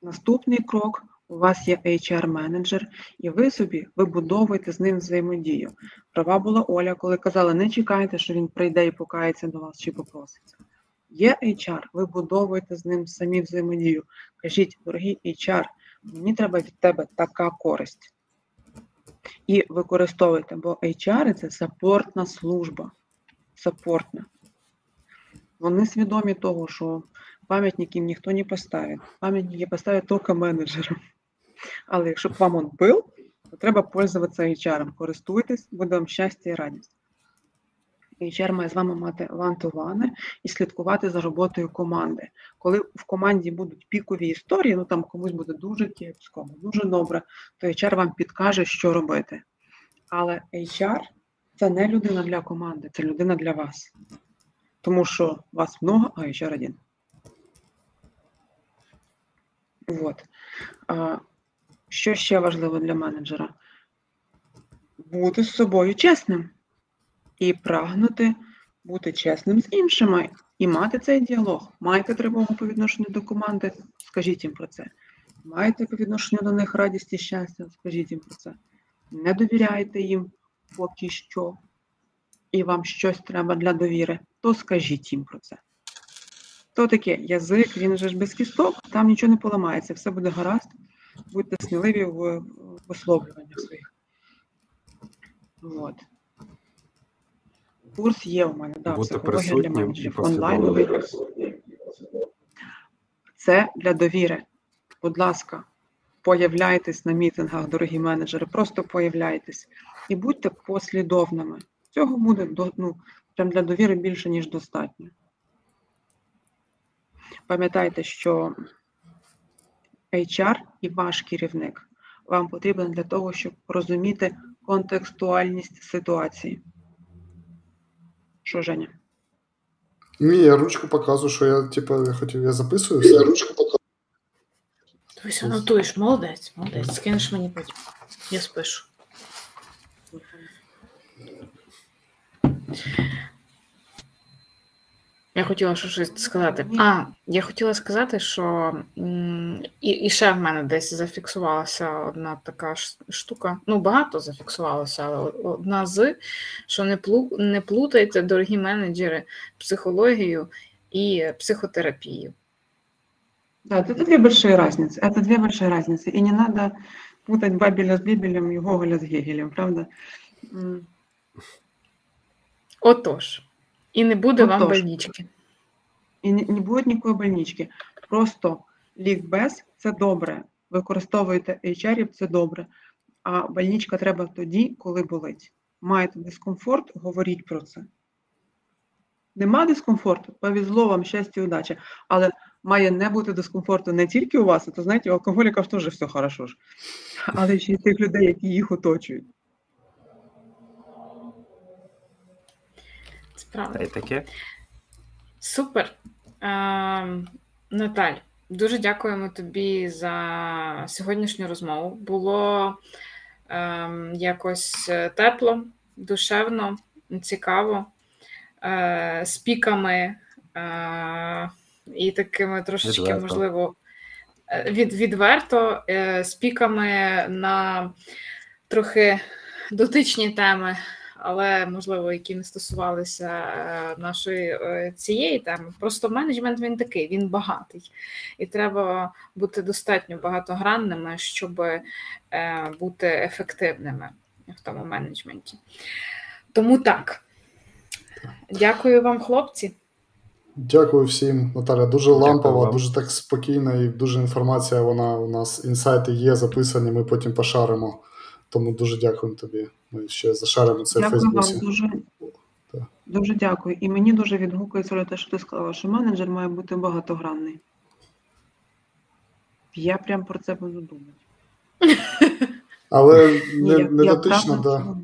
Наступний крок у вас є HR-менеджер, і ви собі вибудовуєте з ним взаємодію. Права була Оля, коли казала, не чекайте, що він прийде і покається до вас чи попроситься. Є HR, ви будовуєте з ним самі взаємодію. Кажіть, дорогий HR, мені треба від тебе така користь. І використовуйте, бо HR це саппортна служба. Саппортна. Вони свідомі того, що пам'ятник їм ніхто не поставить. Пам'ятники поставить тільки менеджерам. Але якщо б вам он був, то треба пользуватися HR. Користуйтесь, буде вам щастя і радість. HR має з вами мати вантувани і слідкувати за роботою команди. Коли в команді будуть пікові історії, ну там комусь буде дуже кепсько, дуже добре, то HR вам підкаже, що робити. Але HR це не людина для команди, це людина для вас. Тому що вас много, а HR один. Вот. Що ще важливо для менеджера? Бути з собою чесним і прагнути бути чесним з іншими і мати цей діалог. Маєте тривогу по відношенню до команди, скажіть їм про це. Маєте по відношенню до них радість і щастя, скажіть їм про це. Не довіряєте їм поки що, і вам щось треба для довіри, то скажіть їм про це. То таке язик, він же ж без кісток, там нічого не поламається, все буде гаразд. Будьте сміливі в висловлюваннях своїх. От. Курс є у мене, да, психологія для менеджерів. Онлайновий. Це для довіри. Будь ласка, появляйтесь на мітингах, дорогі менеджери, просто появляйтесь і будьте послідовними. Цього буде ну, прям для довіри більше, ніж достатньо. Пам'ятайте, що HR і ваш керівник вам потрібен для того, щоб розуміти контекстуальність ситуації. Що, Женя? Ні, я ручку показую, що я типу, я хотів, я записую все. Я ручку показую. Тобто анотуєш, молодець, молодець. Скинеш мені потім. Я спишу. Я хотіла що щось сказати. А, я хотіла сказати, що м, і, і ще в мене десь зафіксувалася одна така ш- штука. Ну, багато зафіксувалося, але о- одна з, що не, плу, не плутайте, дорогі менеджери, психологію і психотерапію. Да, это две большие разницы. Это две большие разницы. И не надо путать Бабеля с Бибелем и Гоголя с Гегелем, правда? М, Отож, І не буде вам больнички. І не, не буде ніякої больнички. Просто лікбез це добре. Використовуєте HR, це добре. А больничка треба тоді, коли болить. Маєте дискомфорт, говоріть про це. Нема дискомфорту, повезло вам щастя і удача. Але має не бути дискомфорту не тільки у вас, а то знаєте, у алкоголіків теж все хорошо ж, але ще й тих людей, які їх оточують. Правда. Та й таке. Супер. Ем, Наталь, дуже дякуємо тобі за сьогоднішню розмову. Було ем, якось е, тепло, душевно, цікаво, е, з піками е, і такими трошечки, Відверто. можливо, від, відверто, з піками на трохи дотичні теми але можливо, які не стосувалися е, нашої е, цієї теми. Просто менеджмент він такий, він багатий, і треба бути достатньо багатогранними, щоб е, бути ефективними в тому менеджменті. Тому так. Дякую вам, хлопці. Дякую всім, Наталя. Дуже лампова, вам. дуже так спокійна і дуже інформація. Вона у нас інсайти є записані. Ми потім пошаримо. Тому дуже дякуємо тобі. Ми ще зашаримо це в Дякую вам Фейсбуці. дуже. Так. Дуже дякую. І мені дуже відгукується те, що ти сказала, що менеджер має бути багатогранний. Я прям про це буду думати. Але Ні, не, не дотично до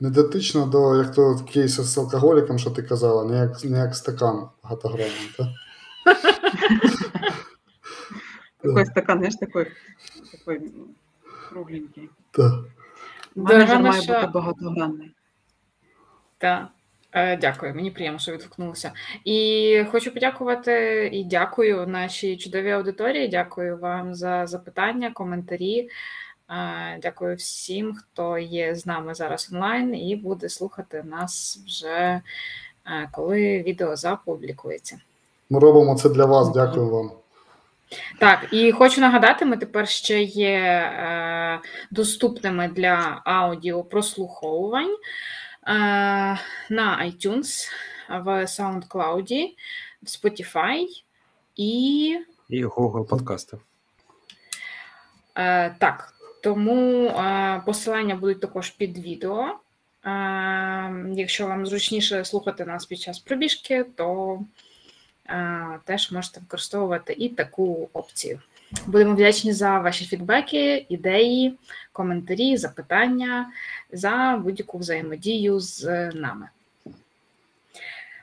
не дотично до як то кейс з алкоголіком, що ти казала, не як, не як стакан багатогранний. Так? Такий стакан, знаєш, такий кругленький. Так. Менеджер має бути багатогранний. Так. Е, Дякую, мені приємно, що відгукнулося. І хочу подякувати і дякую нашій чудовій аудиторії. Дякую вам за запитання, коментарі. Е, Дякую всім, хто є з нами зараз онлайн і буде слухати нас вже е, коли відео запублікується. Ми робимо це для вас. Дякую вам. Так, і хочу нагадати, ми тепер ще є е, доступними для аудіопрослуховувань е, на iTunes, в SoundCloud, в Spotify і І Google подкасти. Е, так, тому е, посилання будуть також під відео. Е, якщо вам зручніше слухати нас під час пробіжки, то теж можете використовувати і таку опцію. Будемо вдячні за ваші фідбеки, ідеї, коментарі, запитання, за будь-яку взаємодію з нами.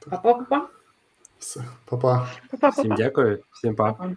Па-па-па-па. Все, па-па. Всім дякую, всім па. Па-па.